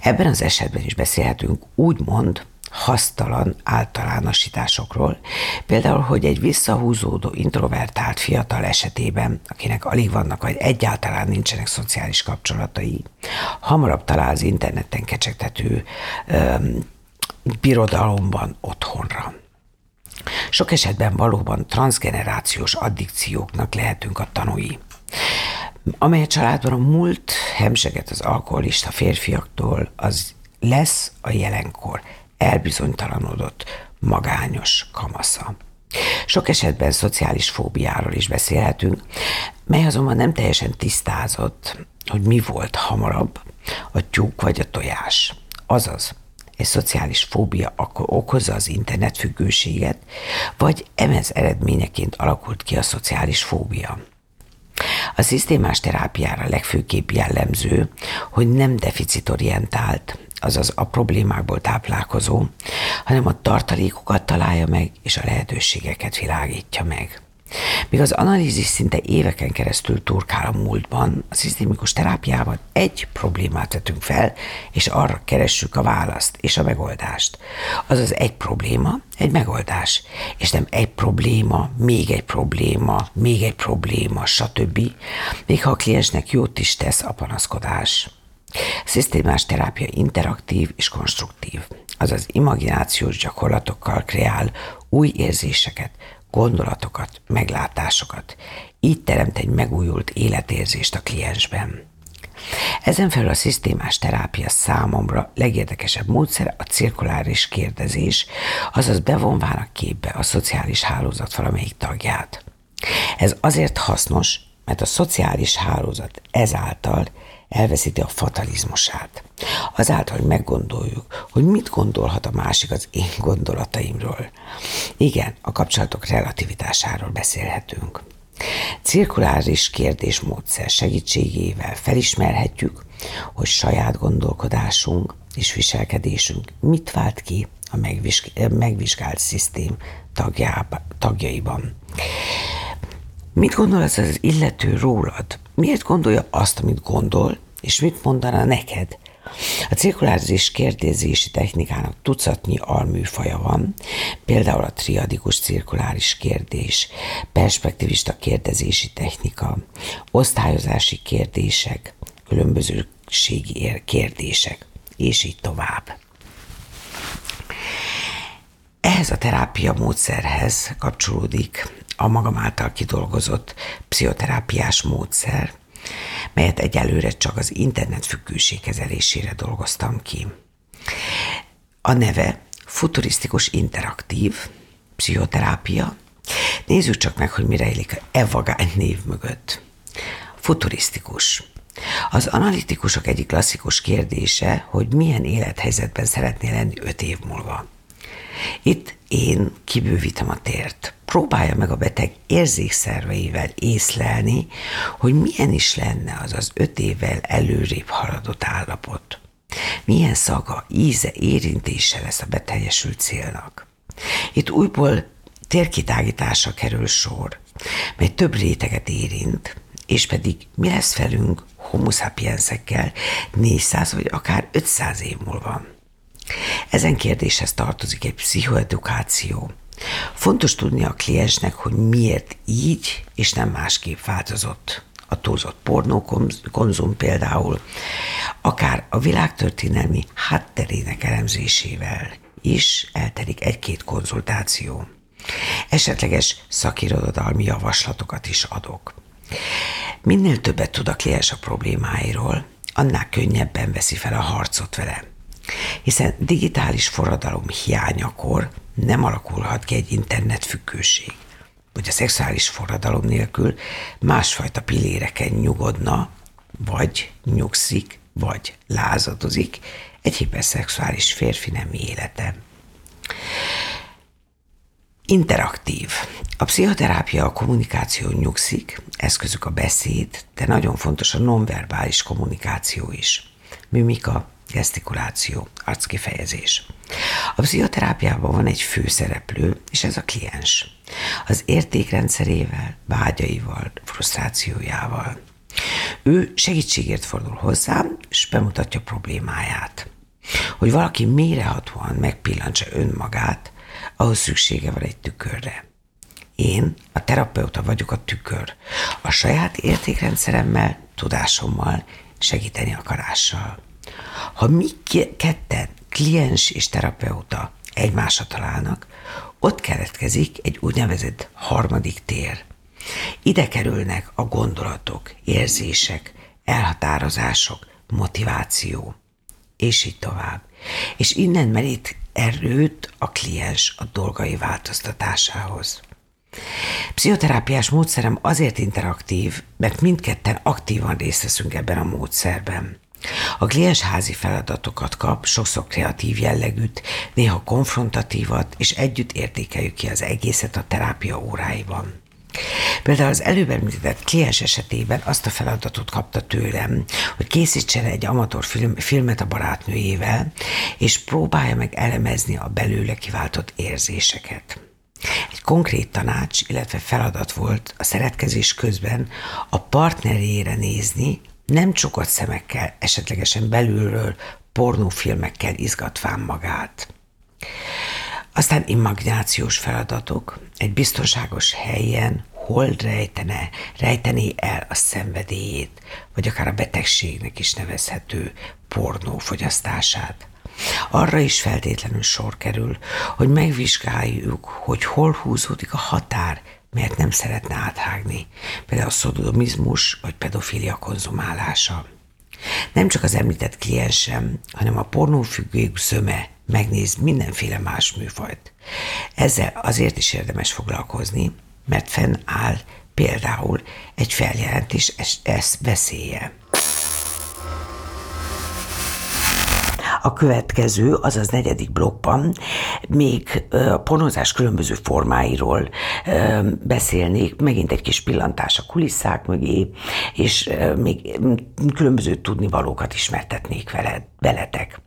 Ebben az esetben is beszélhetünk úgymond hasztalan általánosításokról. Például, hogy egy visszahúzódó, introvertált fiatal esetében, akinek alig vannak, vagy egyáltalán nincsenek szociális kapcsolatai, hamarabb talál az interneten kecsegtető öm, birodalomban otthonra. Sok esetben valóban transgenerációs addikcióknak lehetünk a tanúi amely a családban a múlt hemseget az alkoholista férfiaktól, az lesz a jelenkor elbizonytalanodott, magányos kamasza. Sok esetben szociális fóbiáról is beszélhetünk, mely azonban nem teljesen tisztázott, hogy mi volt hamarabb, a tyúk vagy a tojás. Azaz, egy szociális fóbia akkor okozza az internetfüggőséget, vagy emez eredményeként alakult ki a szociális fóbia. A szisztémás terápiára legfőképp jellemző, hogy nem deficitorientált, azaz a problémákból táplálkozó, hanem a tartalékokat találja meg, és a lehetőségeket világítja meg. Míg az analízis szinte éveken keresztül turkál a múltban, a szisztémikus terápiában egy problémát vetünk fel, és arra keressük a választ és a megoldást. Azaz egy probléma, egy megoldás, és nem egy probléma, még egy probléma, még egy probléma, stb., még ha a kliensnek jót is tesz a panaszkodás. Szisztémás terápia interaktív és konstruktív, azaz imaginációs gyakorlatokkal kreál új érzéseket, gondolatokat, meglátásokat. Így teremt egy megújult életérzést a kliensben. Ezen felül a szisztémás terápia számomra legérdekesebb módszer a cirkuláris kérdezés, azaz bevonvának képbe a szociális hálózat valamelyik tagját. Ez azért hasznos, mert a szociális hálózat ezáltal elveszíti a fatalizmusát. Azáltal, hogy meggondoljuk, hogy mit gondolhat a másik az én gondolataimról. Igen, a kapcsolatok relativitásáról beszélhetünk. Cirkuláris kérdésmódszer segítségével felismerhetjük, hogy saját gondolkodásunk és viselkedésünk mit vált ki a megvizsgált szisztém tagjába, tagjaiban. Mit gondol az az illető rólad? Miért gondolja azt, amit gondol, és mit mondana neked? A cirkuláris kérdezési technikának tucatnyi alműfaja van, például a triadikus cirkuláris kérdés, perspektivista kérdezési technika, osztályozási kérdések, különbözőségi kérdések, és így tovább. Ehhez a terápia módszerhez kapcsolódik a magam által kidolgozott pszichoterápiás módszer, melyet egyelőre csak az internet függőség kezelésére dolgoztam ki. A neve futurisztikus interaktív pszichoterápia. Nézzük csak meg, hogy mire élik e vagány név mögött. Futurisztikus. Az analitikusok egyik klasszikus kérdése, hogy milyen élethelyzetben szeretnél lenni öt év múlva. Itt én kibővítem a tért. Próbálja meg a beteg érzékszerveivel észlelni, hogy milyen is lenne az az öt évvel előrébb haladott állapot. Milyen szaga, íze, érintése lesz a beteljesült célnak. Itt újból térkitágításra kerül sor, mely több réteget érint, és pedig mi lesz felünk homo sapiensekkel 400 vagy akár 500 év múlva. Ezen kérdéshez tartozik egy pszichoedukáció. Fontos tudni a kliensnek, hogy miért így és nem másképp változott a túlzott pornókonzum például, akár a világtörténelmi hátterének elemzésével is elterik egy-két konzultáció. Esetleges szakirodalmi javaslatokat is adok. Minél többet tud a kliens a problémáiról, annál könnyebben veszi fel a harcot vele. Hiszen digitális forradalom hiányakor nem alakulhat ki egy internetfüggőség, vagy a szexuális forradalom nélkül másfajta pilléreken nyugodna, vagy nyugszik, vagy lázadozik egy hiperszexuális férfi nemi élete. Interaktív. A pszichoterápia a kommunikáció nyugszik, eszközük a beszéd, de nagyon fontos a nonverbális kommunikáció is. Mimika, gesztikuláció, arckifejezés. A pszichoterápiában van egy főszereplő, és ez a kliens. Az értékrendszerével, vágyaival, frusztrációjával. Ő segítségért fordul hozzám, és bemutatja problémáját. Hogy valaki mélyrehatóan megpillantsa önmagát, ahhoz szüksége van egy tükörre. Én, a terapeuta vagyok a tükör. A saját értékrendszeremmel, tudásommal, segíteni akarással. Ha mi ketten, kliens és terapeuta egymásra találnak, ott keletkezik egy úgynevezett harmadik tér. Ide kerülnek a gondolatok, érzések, elhatározások, motiváció, és így tovább. És innen merít erőt a kliens a dolgai változtatásához. Pszichoterápiás módszerem azért interaktív, mert mindketten aktívan részt veszünk ebben a módszerben. A kliens házi feladatokat kap, sokszor kreatív jellegűt, néha konfrontatívat, és együtt értékeljük ki az egészet a terápia óráiban. Például az előbb említett kliens esetében azt a feladatot kapta tőlem, hogy készítsen egy amatőr film, filmet a barátnőjével, és próbálja meg elemezni a belőle kiváltott érzéseket. Egy konkrét tanács, illetve feladat volt a szeretkezés közben a partnerére nézni, nem csukott szemekkel, esetlegesen belülről pornófilmekkel izgatván magát. Aztán imaginációs feladatok, egy biztonságos helyen, hol rejtene, rejtené el a szenvedélyét, vagy akár a betegségnek is nevezhető pornó fogyasztását. Arra is feltétlenül sor kerül, hogy megvizsgáljuk, hogy hol húzódik a határ, mert nem szeretne áthágni, például a szodomizmus vagy pedofilia konzumálása. Nem csak az említett kliensem, hanem a pornófüggők zöme megnéz mindenféle más műfajt. Ezzel azért is érdemes foglalkozni, mert fennáll például egy feljelentés ez veszélye. A következő, azaz negyedik blokkban még a pornozás különböző formáiról beszélnék, megint egy kis pillantás a kulisszák mögé, és még különböző tudnivalókat ismertetnék veled, veletek.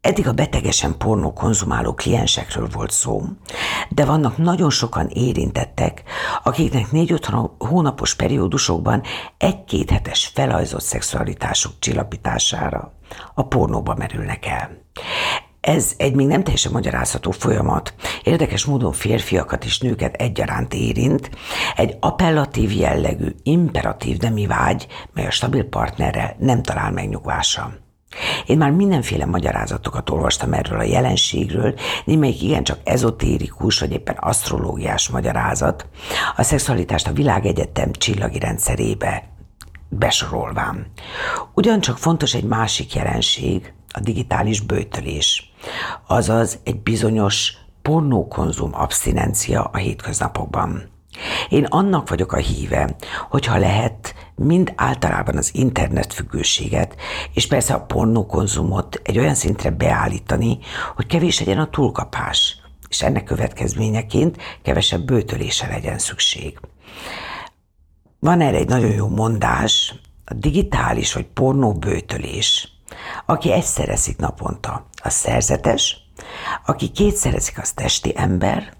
Eddig a betegesen pornó konzumáló kliensekről volt szó, de vannak nagyon sokan érintettek, akiknek négy-öt hónapos periódusokban egy-két hetes felajzott szexualitásuk csillapítására a pornóba merülnek el. Ez egy még nem teljesen magyarázható folyamat. Érdekes módon férfiakat és nőket egyaránt érint. Egy appellatív jellegű, imperatív nemi vágy, mely a stabil partnerrel nem talál megnyugvása. Én már mindenféle magyarázatokat olvastam erről a jelenségről, némelyik igencsak ezotérikus, vagy éppen asztrológiás magyarázat, a szexualitást a világegyetem csillagi rendszerébe besorolván. Ugyancsak fontos egy másik jelenség, a digitális bőtölés, azaz egy bizonyos pornókonzum abszinencia a hétköznapokban. Én annak vagyok a híve, hogyha lehet, mind általában az internet függőséget, és persze a pornókonzumot egy olyan szintre beállítani, hogy kevés legyen a túlkapás, és ennek következményeként kevesebb bőtölése legyen szükség. Van erre egy nagyon jó mondás, a digitális vagy pornó bőtölés. Aki egyszer eszik naponta, az szerzetes, aki kétszer eszik, az testi ember,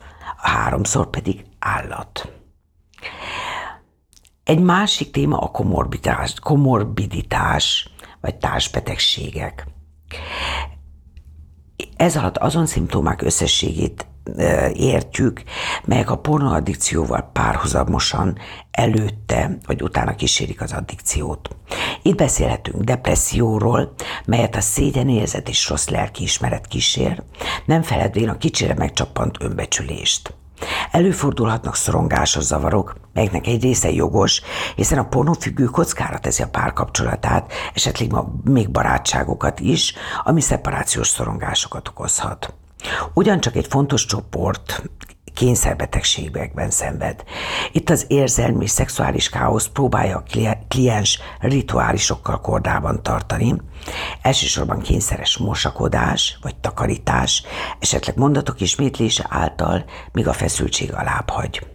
a háromszor pedig állat. Egy másik téma a komorbiditás, komorbiditás vagy társbetegségek. Ez alatt azon szimptomák összességét értjük, melyek a pornoaddikcióval párhuzamosan előtte vagy utána kísérik az addikciót. Itt beszélhetünk depresszióról, melyet a szégyenérzet és rossz lelkiismeret kísér, nem feledvén a kicsire megcsappant önbecsülést. Előfordulhatnak szorongásos zavarok, melyeknek egy része jogos, hiszen a pornófüggő kockára teszi a párkapcsolatát, esetleg még barátságokat is, ami szeparációs szorongásokat okozhat. Ugyancsak egy fontos csoport kényszerbetegségekben szenved. Itt az érzelmi szexuális káosz próbálja a kliens rituálisokkal kordában tartani, elsősorban kényszeres mosakodás vagy takarítás, esetleg mondatok ismétlése által, míg a feszültség alább hagy.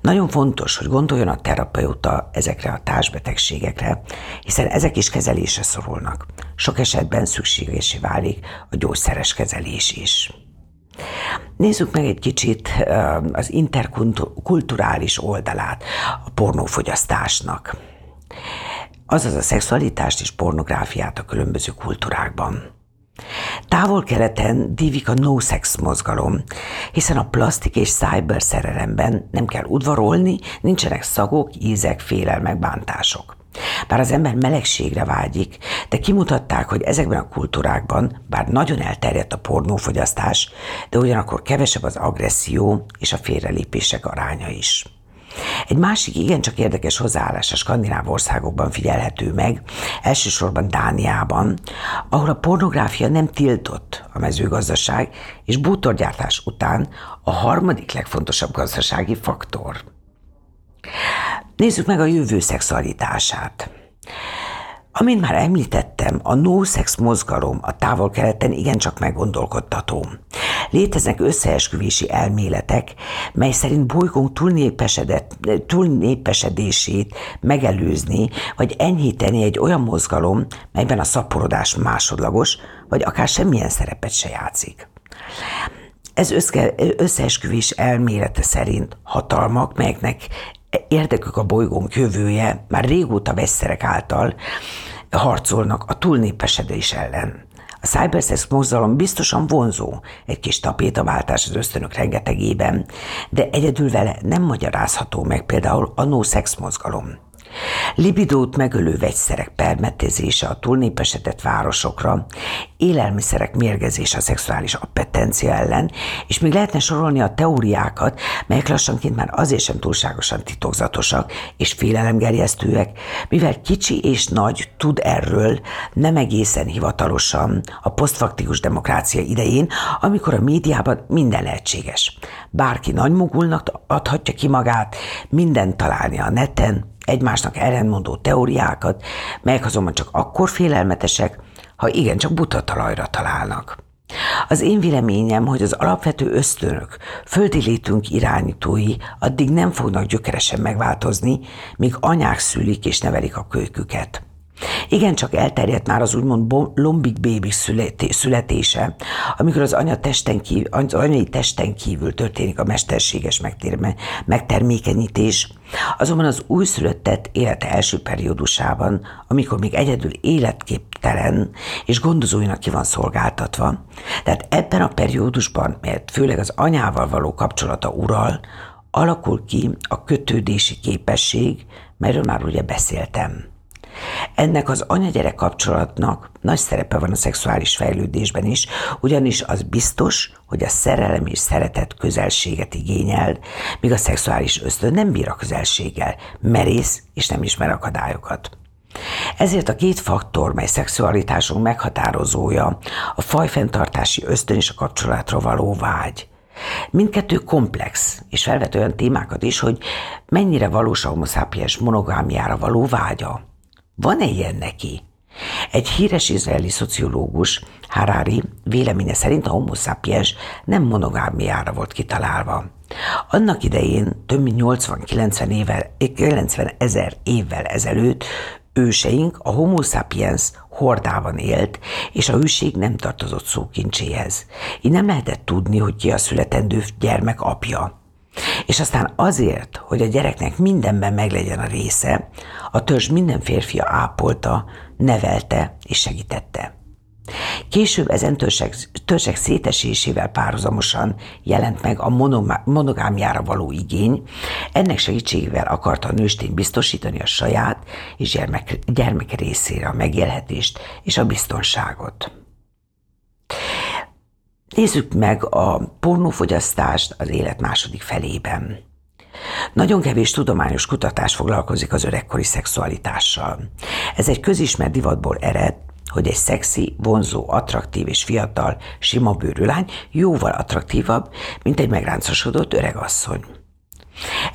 Nagyon fontos, hogy gondoljon a terapeuta ezekre a társbetegségekre, hiszen ezek is kezelésre szorulnak. Sok esetben szükségesé válik a gyógyszeres kezelés is. Nézzük meg egy kicsit az interkulturális oldalát a pornófogyasztásnak. Azaz a szexualitást és pornográfiát a különböző kultúrákban. Távol-keleten dívik a no-sex mozgalom, hiszen a plastik és cyber szerelemben nem kell udvarolni, nincsenek szagok, ízek, félelmek, bántások. Bár az ember melegségre vágyik, de kimutatták, hogy ezekben a kultúrákban, bár nagyon elterjedt a pornófogyasztás, de ugyanakkor kevesebb az agresszió és a félrelépések aránya is. Egy másik igencsak érdekes hozzáállás a skandináv országokban figyelhető meg, elsősorban Dániában, ahol a pornográfia nem tiltott a mezőgazdaság, és bútorgyártás után a harmadik legfontosabb gazdasági faktor. Nézzük meg a jövő szexualitását. Amint már említettem, a no-sex mozgalom a távol-keleten igencsak meggondolkodtató. Léteznek összeesküvési elméletek, mely szerint bolygónk túlnépesedését megelőzni, vagy enyhíteni egy olyan mozgalom, melyben a szaporodás másodlagos, vagy akár semmilyen szerepet se játszik. Ez összeesküvés elmélete szerint hatalmak, melyeknek érdekük a bolygónk jövője, már régóta vegyszerek által harcolnak a túlnépesedés ellen. A cybersex mozgalom biztosan vonzó, egy kis tapétaváltás az ösztönök rengetegében, de egyedül vele nem magyarázható meg például a no-sex mozgalom. Libidót megölő vegyszerek permetezése a túlnépesedett városokra, élelmiszerek mérgezése a szexuális appetencia ellen, és még lehetne sorolni a teóriákat, melyek lassanként már azért sem túlságosan titokzatosak és félelemgerjesztőek, mivel kicsi és nagy tud erről nem egészen hivatalosan a posztfaktikus demokrácia idején, amikor a médiában minden lehetséges. Bárki nagymogulnak adhatja ki magát, mindent találni a neten, egymásnak ellentmondó teóriákat, melyek azonban csak akkor félelmetesek, ha igencsak buta talajra találnak. Az én véleményem, hogy az alapvető ösztönök, földi létünk irányítói addig nem fognak gyökeresen megváltozni, míg anyák szülik és nevelik a kölyküket. Igen, csak elterjedt már az úgymond lombik bébi születése, amikor az anya testen kívül, az anyai testen kívül történik a mesterséges megtermékenyítés, azonban az újszülöttet élete első periódusában, amikor még egyedül életképtelen és gondozóinak ki van szolgáltatva, tehát ebben a periódusban, mert főleg az anyával való kapcsolata ural, alakul ki a kötődési képesség, melyről már ugye beszéltem. Ennek az anya-gyerek kapcsolatnak nagy szerepe van a szexuális fejlődésben is, ugyanis az biztos, hogy a szerelem és szeretet közelséget igényel, míg a szexuális ösztön nem bír a közelséggel, merész és nem ismer akadályokat. Ezért a két faktor, mely szexualitásunk meghatározója, a fajfenntartási ösztön és a kapcsolatra való vágy. Mindkettő komplex, és felvet olyan témákat is, hogy mennyire valós a homo sapiens monogámiára való vágya. Van-e ilyen neki? Egy híres izraeli szociológus, Harari, véleménye szerint a homo sapiens nem monogámiára volt kitalálva. Annak idején, több mint 80-90 éve, 90 ezer évvel ezelőtt őseink a homo sapiens hordában élt, és a hűség nem tartozott szókincséhez. Így nem lehetett tudni, hogy ki a születendő gyermek apja. És aztán azért, hogy a gyereknek mindenben meglegyen a része, a törzs minden férfia ápolta, nevelte és segítette. Később ezen törzsek, törzsek szétesésével párhuzamosan jelent meg a monogámiára való igény, ennek segítségével akarta a nőstény biztosítani a saját és gyermek, gyermek részére a megélhetést és a biztonságot. Nézzük meg a pornófogyasztást az élet második felében. Nagyon kevés tudományos kutatás foglalkozik az öregkori szexualitással. Ez egy közismert divatból ered, hogy egy szexi, vonzó, attraktív és fiatal, sima bőrű lány jóval attraktívabb, mint egy megráncosodott öregasszony.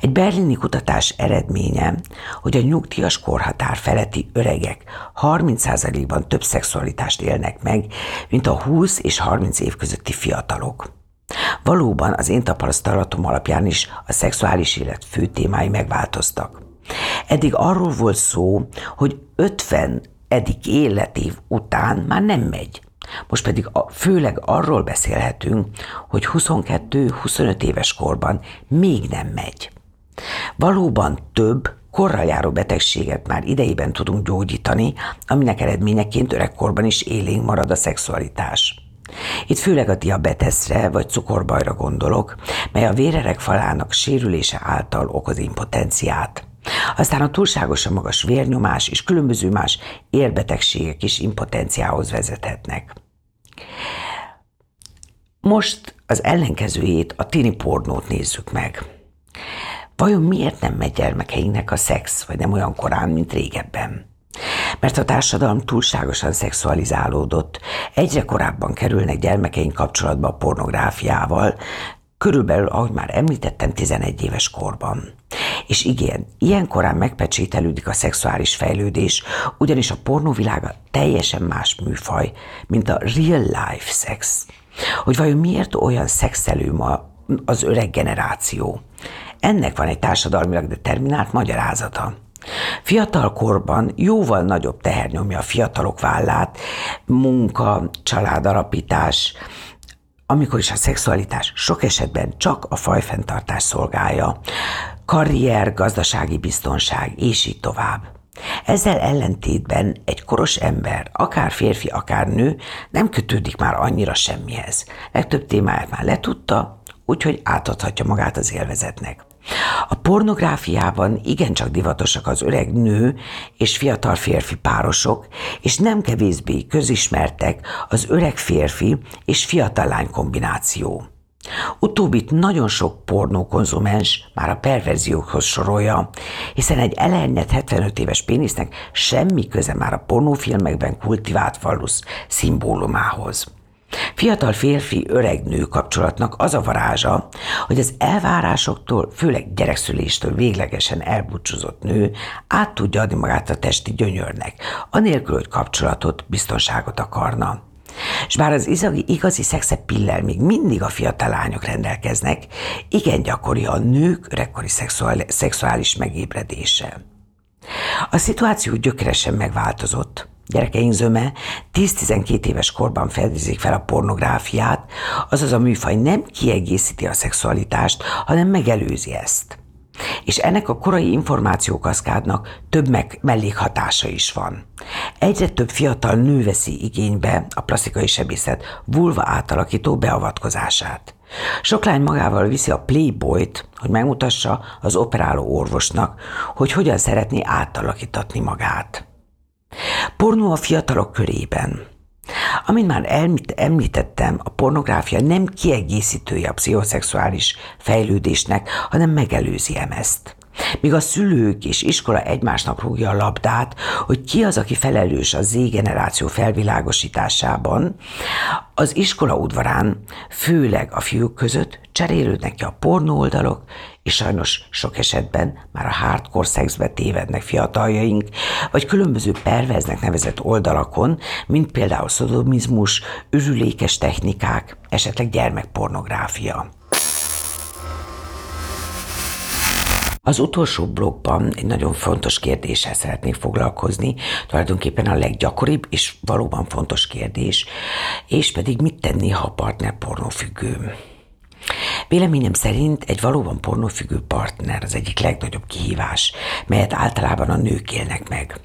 Egy berlini kutatás eredménye, hogy a nyugdíjas korhatár feletti öregek 30%-ban több szexualitást élnek meg, mint a 20 és 30 év közötti fiatalok. Valóban az én tapasztalatom alapján is a szexuális élet fő témái megváltoztak. Eddig arról volt szó, hogy 50 eddig életév után már nem megy. Most pedig a, főleg arról beszélhetünk, hogy 22-25 éves korban még nem megy. Valóban több korra járó betegséget már idejében tudunk gyógyítani, aminek eredményeként öregkorban is élénk marad a szexualitás. Itt főleg a diabetesre vagy cukorbajra gondolok, mely a vérerek falának sérülése által okoz impotenciát. Aztán a túlságosan magas vérnyomás és különböző más érbetegségek is impotenciához vezethetnek. Most az ellenkezőjét, a tini pornót nézzük meg. Vajon miért nem megy gyermekeinknek a szex, vagy nem olyan korán, mint régebben? Mert a társadalom túlságosan szexualizálódott, egyre korábban kerülnek gyermekeink kapcsolatba a pornográfiával, körülbelül, ahogy már említettem, 11 éves korban. És igen, ilyen korán megpecsételődik a szexuális fejlődés, ugyanis a pornóvilága teljesen más műfaj, mint a real life sex. Hogy vajon miért olyan szexelő ma az öreg generáció? Ennek van egy társadalmilag determinált magyarázata. Fiatal korban jóval nagyobb teher nyomja a fiatalok vállát, munka, családalapítás, amikor is a szexualitás sok esetben csak a fajfenntartás szolgálja, karrier, gazdasági biztonság, és így tovább. Ezzel ellentétben egy koros ember, akár férfi, akár nő, nem kötődik már annyira semmihez. Legtöbb témáját már letudta, úgyhogy átadhatja magát az élvezetnek. A pornográfiában igencsak divatosak az öreg nő és fiatal férfi párosok, és nem kevésbé közismertek az öreg férfi és fiatal lány kombináció. Utóbbit nagyon sok pornókonzumens már a perverziókhoz sorolja, hiszen egy elernyett 75 éves pénisznek semmi köze már a pornófilmekben kultivált falusz szimbólumához. Fiatal férfi-öreg-nő kapcsolatnak az a varázsa, hogy az elvárásoktól, főleg gyerekszüléstől véglegesen elbúcsúzott nő át tudja adni magát a testi gyönyörnek, anélkül, hogy kapcsolatot, biztonságot akarna. És bár az igazi, igazi szexepillel még mindig a fiatal lányok rendelkeznek, igen gyakori a nők öregkori szexuális megébredése. A szituáció gyökeresen megváltozott. Gyerekeink zöme 10-12 éves korban fedezik fel a pornográfiát, azaz a műfaj nem kiegészíti a szexualitást, hanem megelőzi ezt. És ennek a korai információkaszkádnak több meg mellékhatása is van. Egyre több fiatal nő veszi igénybe a plastikai sebészet vulva átalakító beavatkozását. Sok lány magával viszi a Playboyt, hogy megmutassa az operáló orvosnak, hogy hogyan szeretné átalakítatni magát. Pornó a fiatalok körében. Amint már említettem, a pornográfia nem kiegészítője a pszichoszexuális fejlődésnek, hanem megelőzi ezt. Míg a szülők és iskola egymásnak rúgja a labdát, hogy ki az, aki felelős a Z generáció felvilágosításában, az iskola udvarán, főleg a fiúk között cserélődnek ki a pornó oldalok, és sajnos sok esetben már a hardcore szexbe tévednek fiataljaink, vagy különböző perveznek nevezett oldalakon, mint például szodomizmus, ürülékes technikák, esetleg gyermekpornográfia. Az utolsó blogban egy nagyon fontos kérdéssel szeretnék foglalkozni, tulajdonképpen a leggyakoribb és valóban fontos kérdés, és pedig mit tenni, ha a partner pornófüggő. Véleményem szerint egy valóban pornófüggő partner az egyik legnagyobb kihívás, melyet általában a nők élnek meg.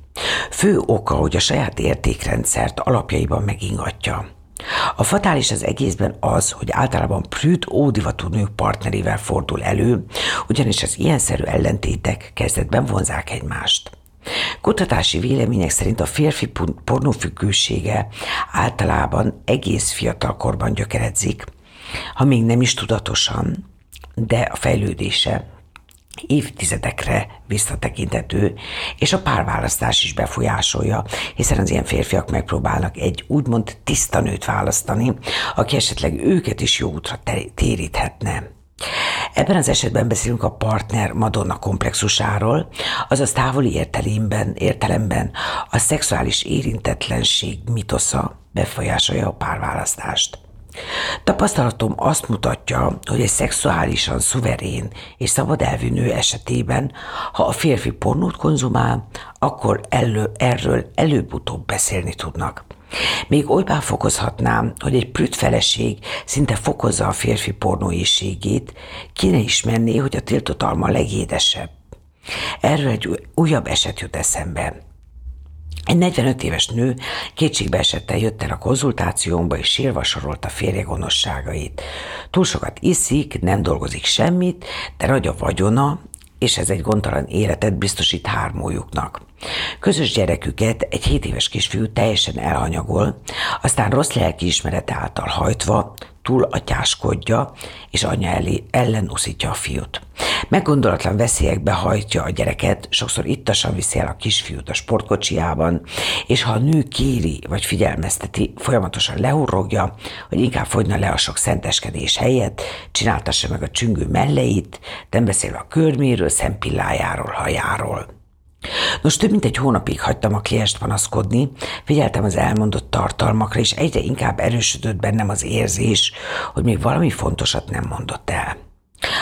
Fő oka, hogy a saját értékrendszert alapjaiban megingatja. A fatális az egészben az, hogy általában prűt ódivatú nők partnerével fordul elő, ugyanis az ilyenszerű ellentétek kezdetben vonzák egymást. Kutatási vélemények szerint a férfi pornófüggősége általában egész fiatal korban gyökeredzik, ha még nem is tudatosan, de a fejlődése évtizedekre visszatekintető, és a párválasztás is befolyásolja, hiszen az ilyen férfiak megpróbálnak egy úgymond tiszta nőt választani, aki esetleg őket is jó útra téríthetne. Ebben az esetben beszélünk a partner Madonna komplexusáról, azaz távoli értelemben, értelemben a szexuális érintetlenség mitosza befolyásolja a párválasztást. Tapasztalatom azt mutatja, hogy egy szexuálisan szuverén és szabad elvű nő esetében, ha a férfi pornót konzumál, akkor elő, erről előbb-utóbb beszélni tudnak. Még olybá fokozhatnám, hogy egy prüt feleség szinte fokozza a férfi pornóészségét, ki ne ismerné, hogy a tiltott alma a legédesebb. Erről egy újabb eset jut eszembe. Egy 45 éves nő kétségbe esettel jött el a konzultációmba, és sírva sorolta férje gonoszságait. Túl sokat iszik, nem dolgozik semmit, de nagy a vagyona, és ez egy gondtalan életet biztosít hármójuknak. Közös gyereküket egy 7 éves kisfiú teljesen elhanyagol, aztán rossz lelkiismeret által hajtva túl atyáskodja, és anya elé, ellen uszítja a fiút. Meggondolatlan veszélyekbe hajtja a gyereket, sokszor ittasan viszi el a kisfiút a sportkocsiában, és ha a nő kéri vagy figyelmezteti, folyamatosan lehurrogja, hogy inkább fogyna le a sok szenteskedés helyett, csináltassa meg a csüngő melleit, nem beszél a körméről, szempillájáról, hajáról. Nos, több mint egy hónapig hagytam a klienst panaszkodni, figyeltem az elmondott tartalmakra, és egyre inkább erősödött bennem az érzés, hogy még valami fontosat nem mondott el.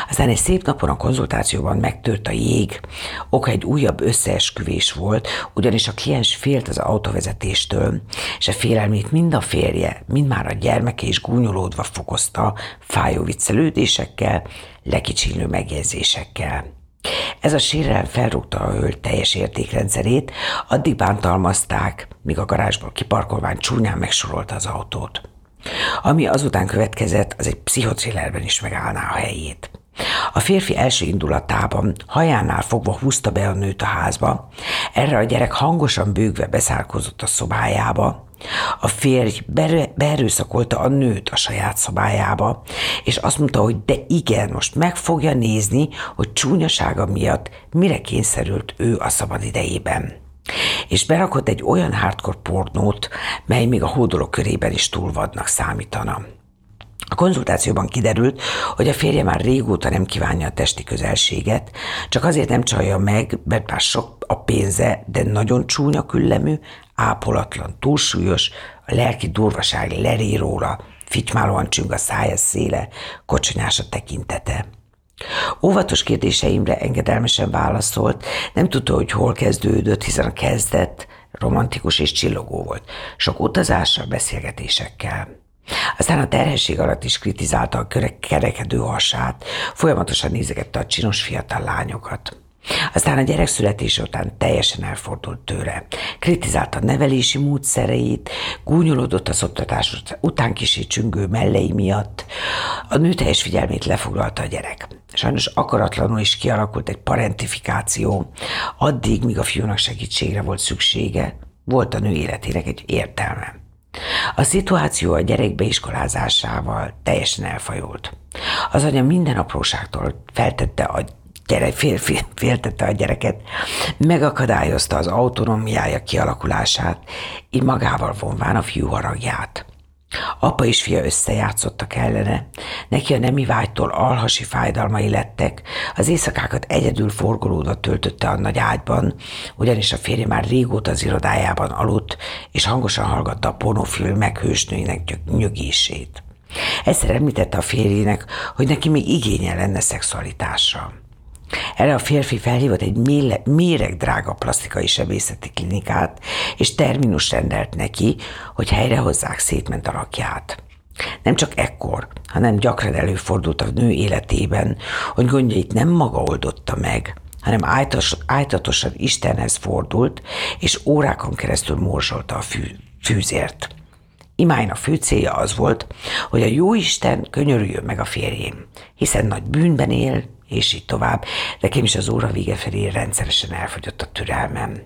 Aztán egy szép napon a konzultációban megtört a jég. Oka egy újabb összeesküvés volt, ugyanis a kliens félt az autóvezetéstől, és a félelmét mind a férje, mind már a gyermeke is gúnyolódva fokozta, fájó viccelődésekkel, lekicsinlő megjegyzésekkel. Ez a sérelem felrúgta a hölgy teljes értékrendszerét, addig bántalmazták, míg a garázsból kiparkolván csúnyán megsorolta az autót. Ami azután következett, az egy pszichotrillerben is megállná a helyét. A férfi első indulatában hajánál fogva húzta be a nőt a házba, erre a gyerek hangosan bőgve beszárkozott a szobájába, a férj beerőszakolta a nőt a saját szobájába, és azt mondta, hogy de igen, most meg fogja nézni, hogy csúnyasága miatt mire kényszerült ő a szabad idejében. És berakott egy olyan hardcore pornót, mely még a hódolók körében is túlvadnak számítana. A konzultációban kiderült, hogy a férje már régóta nem kívánja a testi közelséget, csak azért nem csalja meg, mert már sok a pénze, de nagyon csúnya küllemű, ápolatlan, túlsúlyos, a lelki durvaság leré róla, fitymálóan csüng a szája széle, kocsonyás a tekintete. Óvatos kérdéseimre engedelmesen válaszolt, nem tudta, hogy hol kezdődött, hiszen a kezdet romantikus és csillogó volt. Sok utazással, beszélgetésekkel. Aztán a terhesség alatt is kritizálta a kerekedő hasát, folyamatosan nézegette a csinos fiatal lányokat. Aztán a gyerek születése után teljesen elfordult tőle. Kritizálta a nevelési módszereit, gúnyolódott az oktatás után kisé csüngő mellei miatt. A nő teljes figyelmét lefoglalta a gyerek. Sajnos akaratlanul is kialakult egy parentifikáció, addig, míg a fiúnak segítségre volt szüksége, volt a nő életének egy értelme. A szituáció a gyerek beiskolázásával teljesen elfajult. Az anya minden apróságtól feltette a gyerek, fél, féltette a gyereket, megakadályozta az autonómiája kialakulását, így magával vonván a fiú haragját. Apa és fia összejátszottak ellene, neki a nemi vágytól alhasi fájdalmai lettek, az éjszakákat egyedül forgolódva töltötte a nagy ágyban, ugyanis a férje már régóta az irodájában aludt, és hangosan hallgatta a pornofilmek hősnőinek nyögését. Egyszer említette a férjének, hogy neki még igénye lenne szexualitásra. Erre a férfi felhívott egy méreg drága plastikai sebészeti klinikát, és terminus rendelt neki, hogy helyrehozzák szétment alakját. Nem csak ekkor, hanem gyakran előfordult a nő életében, hogy gondjait nem maga oldotta meg, hanem ájtos, ájtatosan Istenhez fordult, és órákon keresztül morzsolta a fű, fűzért. Imájnak fő célja az volt, hogy a jó Isten könyörüljön meg a férjén, hiszen nagy bűnben él, és így tovább. Nekem is az óra vége felé rendszeresen elfogyott a türelmem.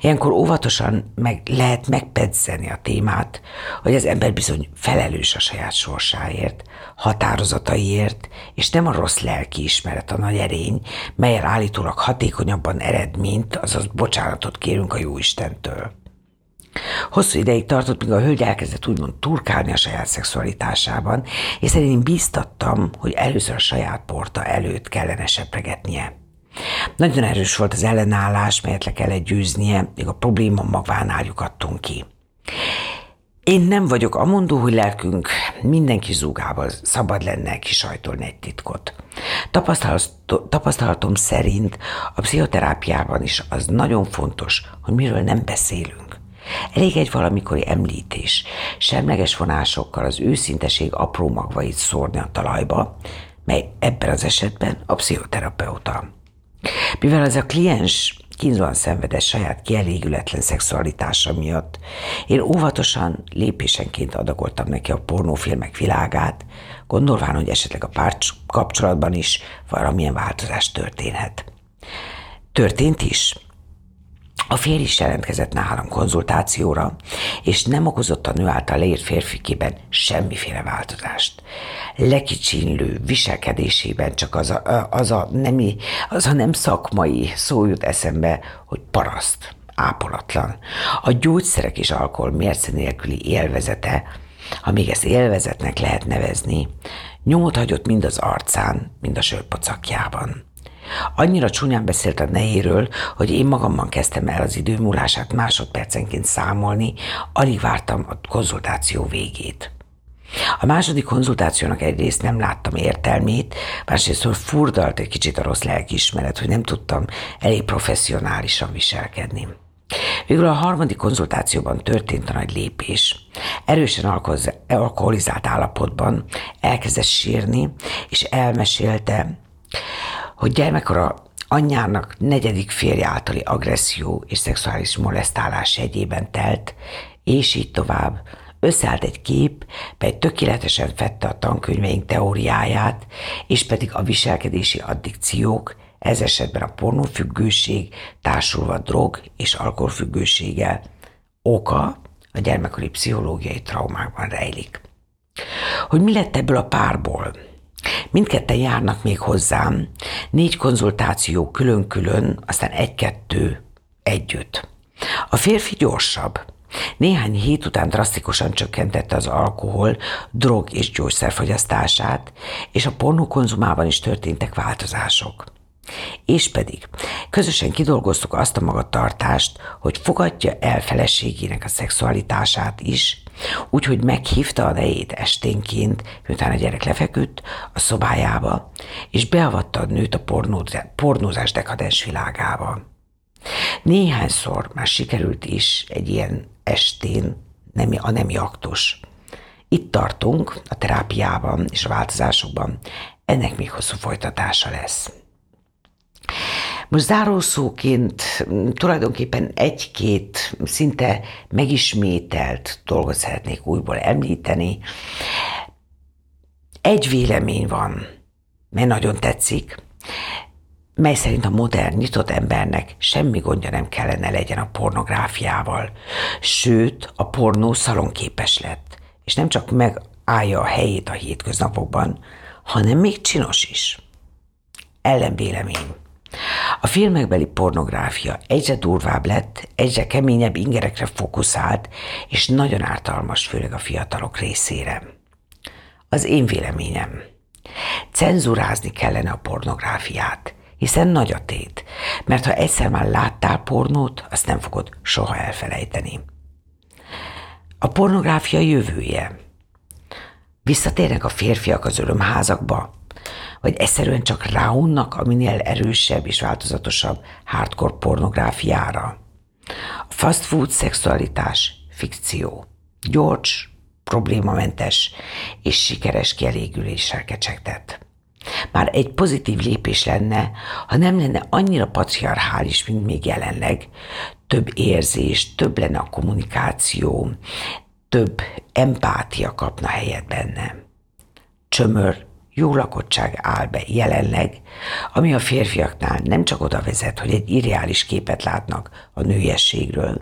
Ilyenkor óvatosan meg lehet megpedzeni a témát, hogy az ember bizony felelős a saját sorsáért, határozataiért, és nem a rossz lelki ismeret a nagy erény, melyel állítólag hatékonyabban eredményt, azaz bocsánatot kérünk a Jóistentől. Hosszú ideig tartott, míg a hölgy elkezdett úgymond turkálni a saját szexualitásában, és én bíztattam, hogy először a saját porta előtt kellene sepregetnie. Nagyon erős volt az ellenállás, melyet le kellett győznie, még a probléma magvánál lyukadtunk ki. Én nem vagyok amondó, hogy lelkünk mindenki zúgával szabad lenne kisajtolni egy titkot. Tapasztalatom szerint a pszichoterápiában is az nagyon fontos, hogy miről nem beszélünk. Elég egy valamikori említés, semleges vonásokkal az őszinteség apró magvait szórni a talajba, mely ebben az esetben a pszichoterapeuta. Mivel az a kliens kínzóan szenvedett saját kielégületlen szexualitása miatt, én óvatosan, lépésenként adagoltam neki a pornófilmek világát, gondolván, hogy esetleg a pár kapcsolatban is valamilyen változás történhet. Történt is. A férj is jelentkezett nálam konzultációra, és nem okozott a nő által leírt férfikében semmiféle változást. Lekicsinlő viselkedésében csak az a, az a, nemi, az a nem szakmai szó jut eszembe, hogy paraszt, ápolatlan. A gyógyszerek és alkohol mérce nélküli élvezete, ha még ezt élvezetnek lehet nevezni, nyomot hagyott mind az arcán, mind a sörpocakjában. Annyira csúnyán beszélt a nejéről, hogy én magamban kezdtem el az idő múlását másodpercenként számolni, alig vártam a konzultáció végét. A második konzultációnak egyrészt nem láttam értelmét, másrészt furdalt egy kicsit a rossz lelkiismeret, hogy nem tudtam elég professzionálisan viselkedni. Végül a harmadik konzultációban történt a nagy lépés. Erősen alkoholizált állapotban elkezdett sírni, és elmesélte, hogy gyermekkora anyjának negyedik férje általi agresszió és szexuális molesztálás egyében telt, és így tovább, összeállt egy kép, mely tökéletesen fette a tankönyveink teóriáját, és pedig a viselkedési addikciók, ez esetben a pornófüggőség társulva drog és alkoholfüggőséggel oka a gyermekkori pszichológiai traumákban rejlik. Hogy mi lett ebből a párból? Mindketten járnak még hozzám, négy konzultáció külön-külön, aztán egy-kettő együtt. A férfi gyorsabb. Néhány hét után drasztikusan csökkentette az alkohol, drog és gyógyszerfogyasztását, és a pornókonzumában is történtek változások. És pedig közösen kidolgoztuk azt a magatartást, hogy fogadja el feleségének a szexualitását is, úgyhogy meghívta a nejét esténként, miután a gyerek lefeküdt, a szobájába, és beavatta a nőt a pornózás dekadens világába. Néhányszor már sikerült is egy ilyen estén nemi, a nemi aktus. Itt tartunk a terápiában és a változásokban, ennek még hosszú folytatása lesz. Most zárószóként mm, tulajdonképpen egy-két szinte megismételt dolgot szeretnék újból említeni. Egy vélemény van, mely nagyon tetszik, mely szerint a modern, nyitott embernek semmi gondja nem kellene legyen a pornográfiával. Sőt, a pornó szalonképes lett, és nem csak megállja a helyét a hétköznapokban, hanem még csinos is. Ellenvélemény. A filmekbeli pornográfia egyre durvább lett, egyre keményebb ingerekre fókuszált, és nagyon ártalmas, főleg a fiatalok részére. Az én véleményem. Cenzurázni kellene a pornográfiát, hiszen nagy a tét, mert ha egyszer már láttál pornót, azt nem fogod soha elfelejteni. A pornográfia jövője. Visszatérnek a férfiak az örömházakba, vagy egyszerűen csak ráunnak a minél erősebb és változatosabb hardcore pornográfiára. A fast food szexualitás fikció. Gyors, problémamentes és sikeres kielégüléssel kecsegtet. Már egy pozitív lépés lenne, ha nem lenne annyira patriarchális, mint még jelenleg. Több érzés, több lenne a kommunikáció, több empátia kapna helyet benne. Csömör jó lakottság áll be jelenleg, ami a férfiaknál nem csak oda vezet, hogy egy irreális képet látnak a nőiességről,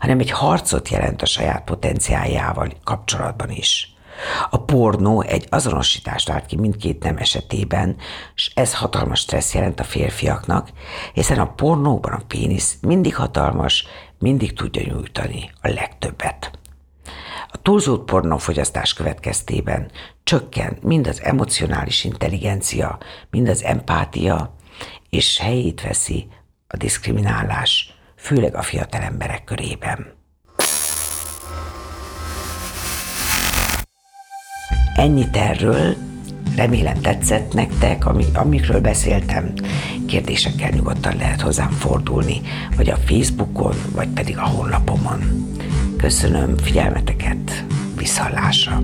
hanem egy harcot jelent a saját potenciáljával kapcsolatban is. A pornó egy azonosítást vált ki mindkét nem esetében, és ez hatalmas stressz jelent a férfiaknak, hiszen a pornóban a pénisz mindig hatalmas, mindig tudja nyújtani a legtöbbet. A túlzott pornófogyasztás következtében csökken mind az emocionális intelligencia, mind az empátia, és helyét veszi a diszkriminálás, főleg a fiatal emberek körében. Ennyit erről, remélem tetszett nektek, amikről beszéltem. Kérdésekkel nyugodtan lehet hozzám fordulni, vagy a Facebookon, vagy pedig a honlapomon. Köszönöm figyelmeteket, viszallásra!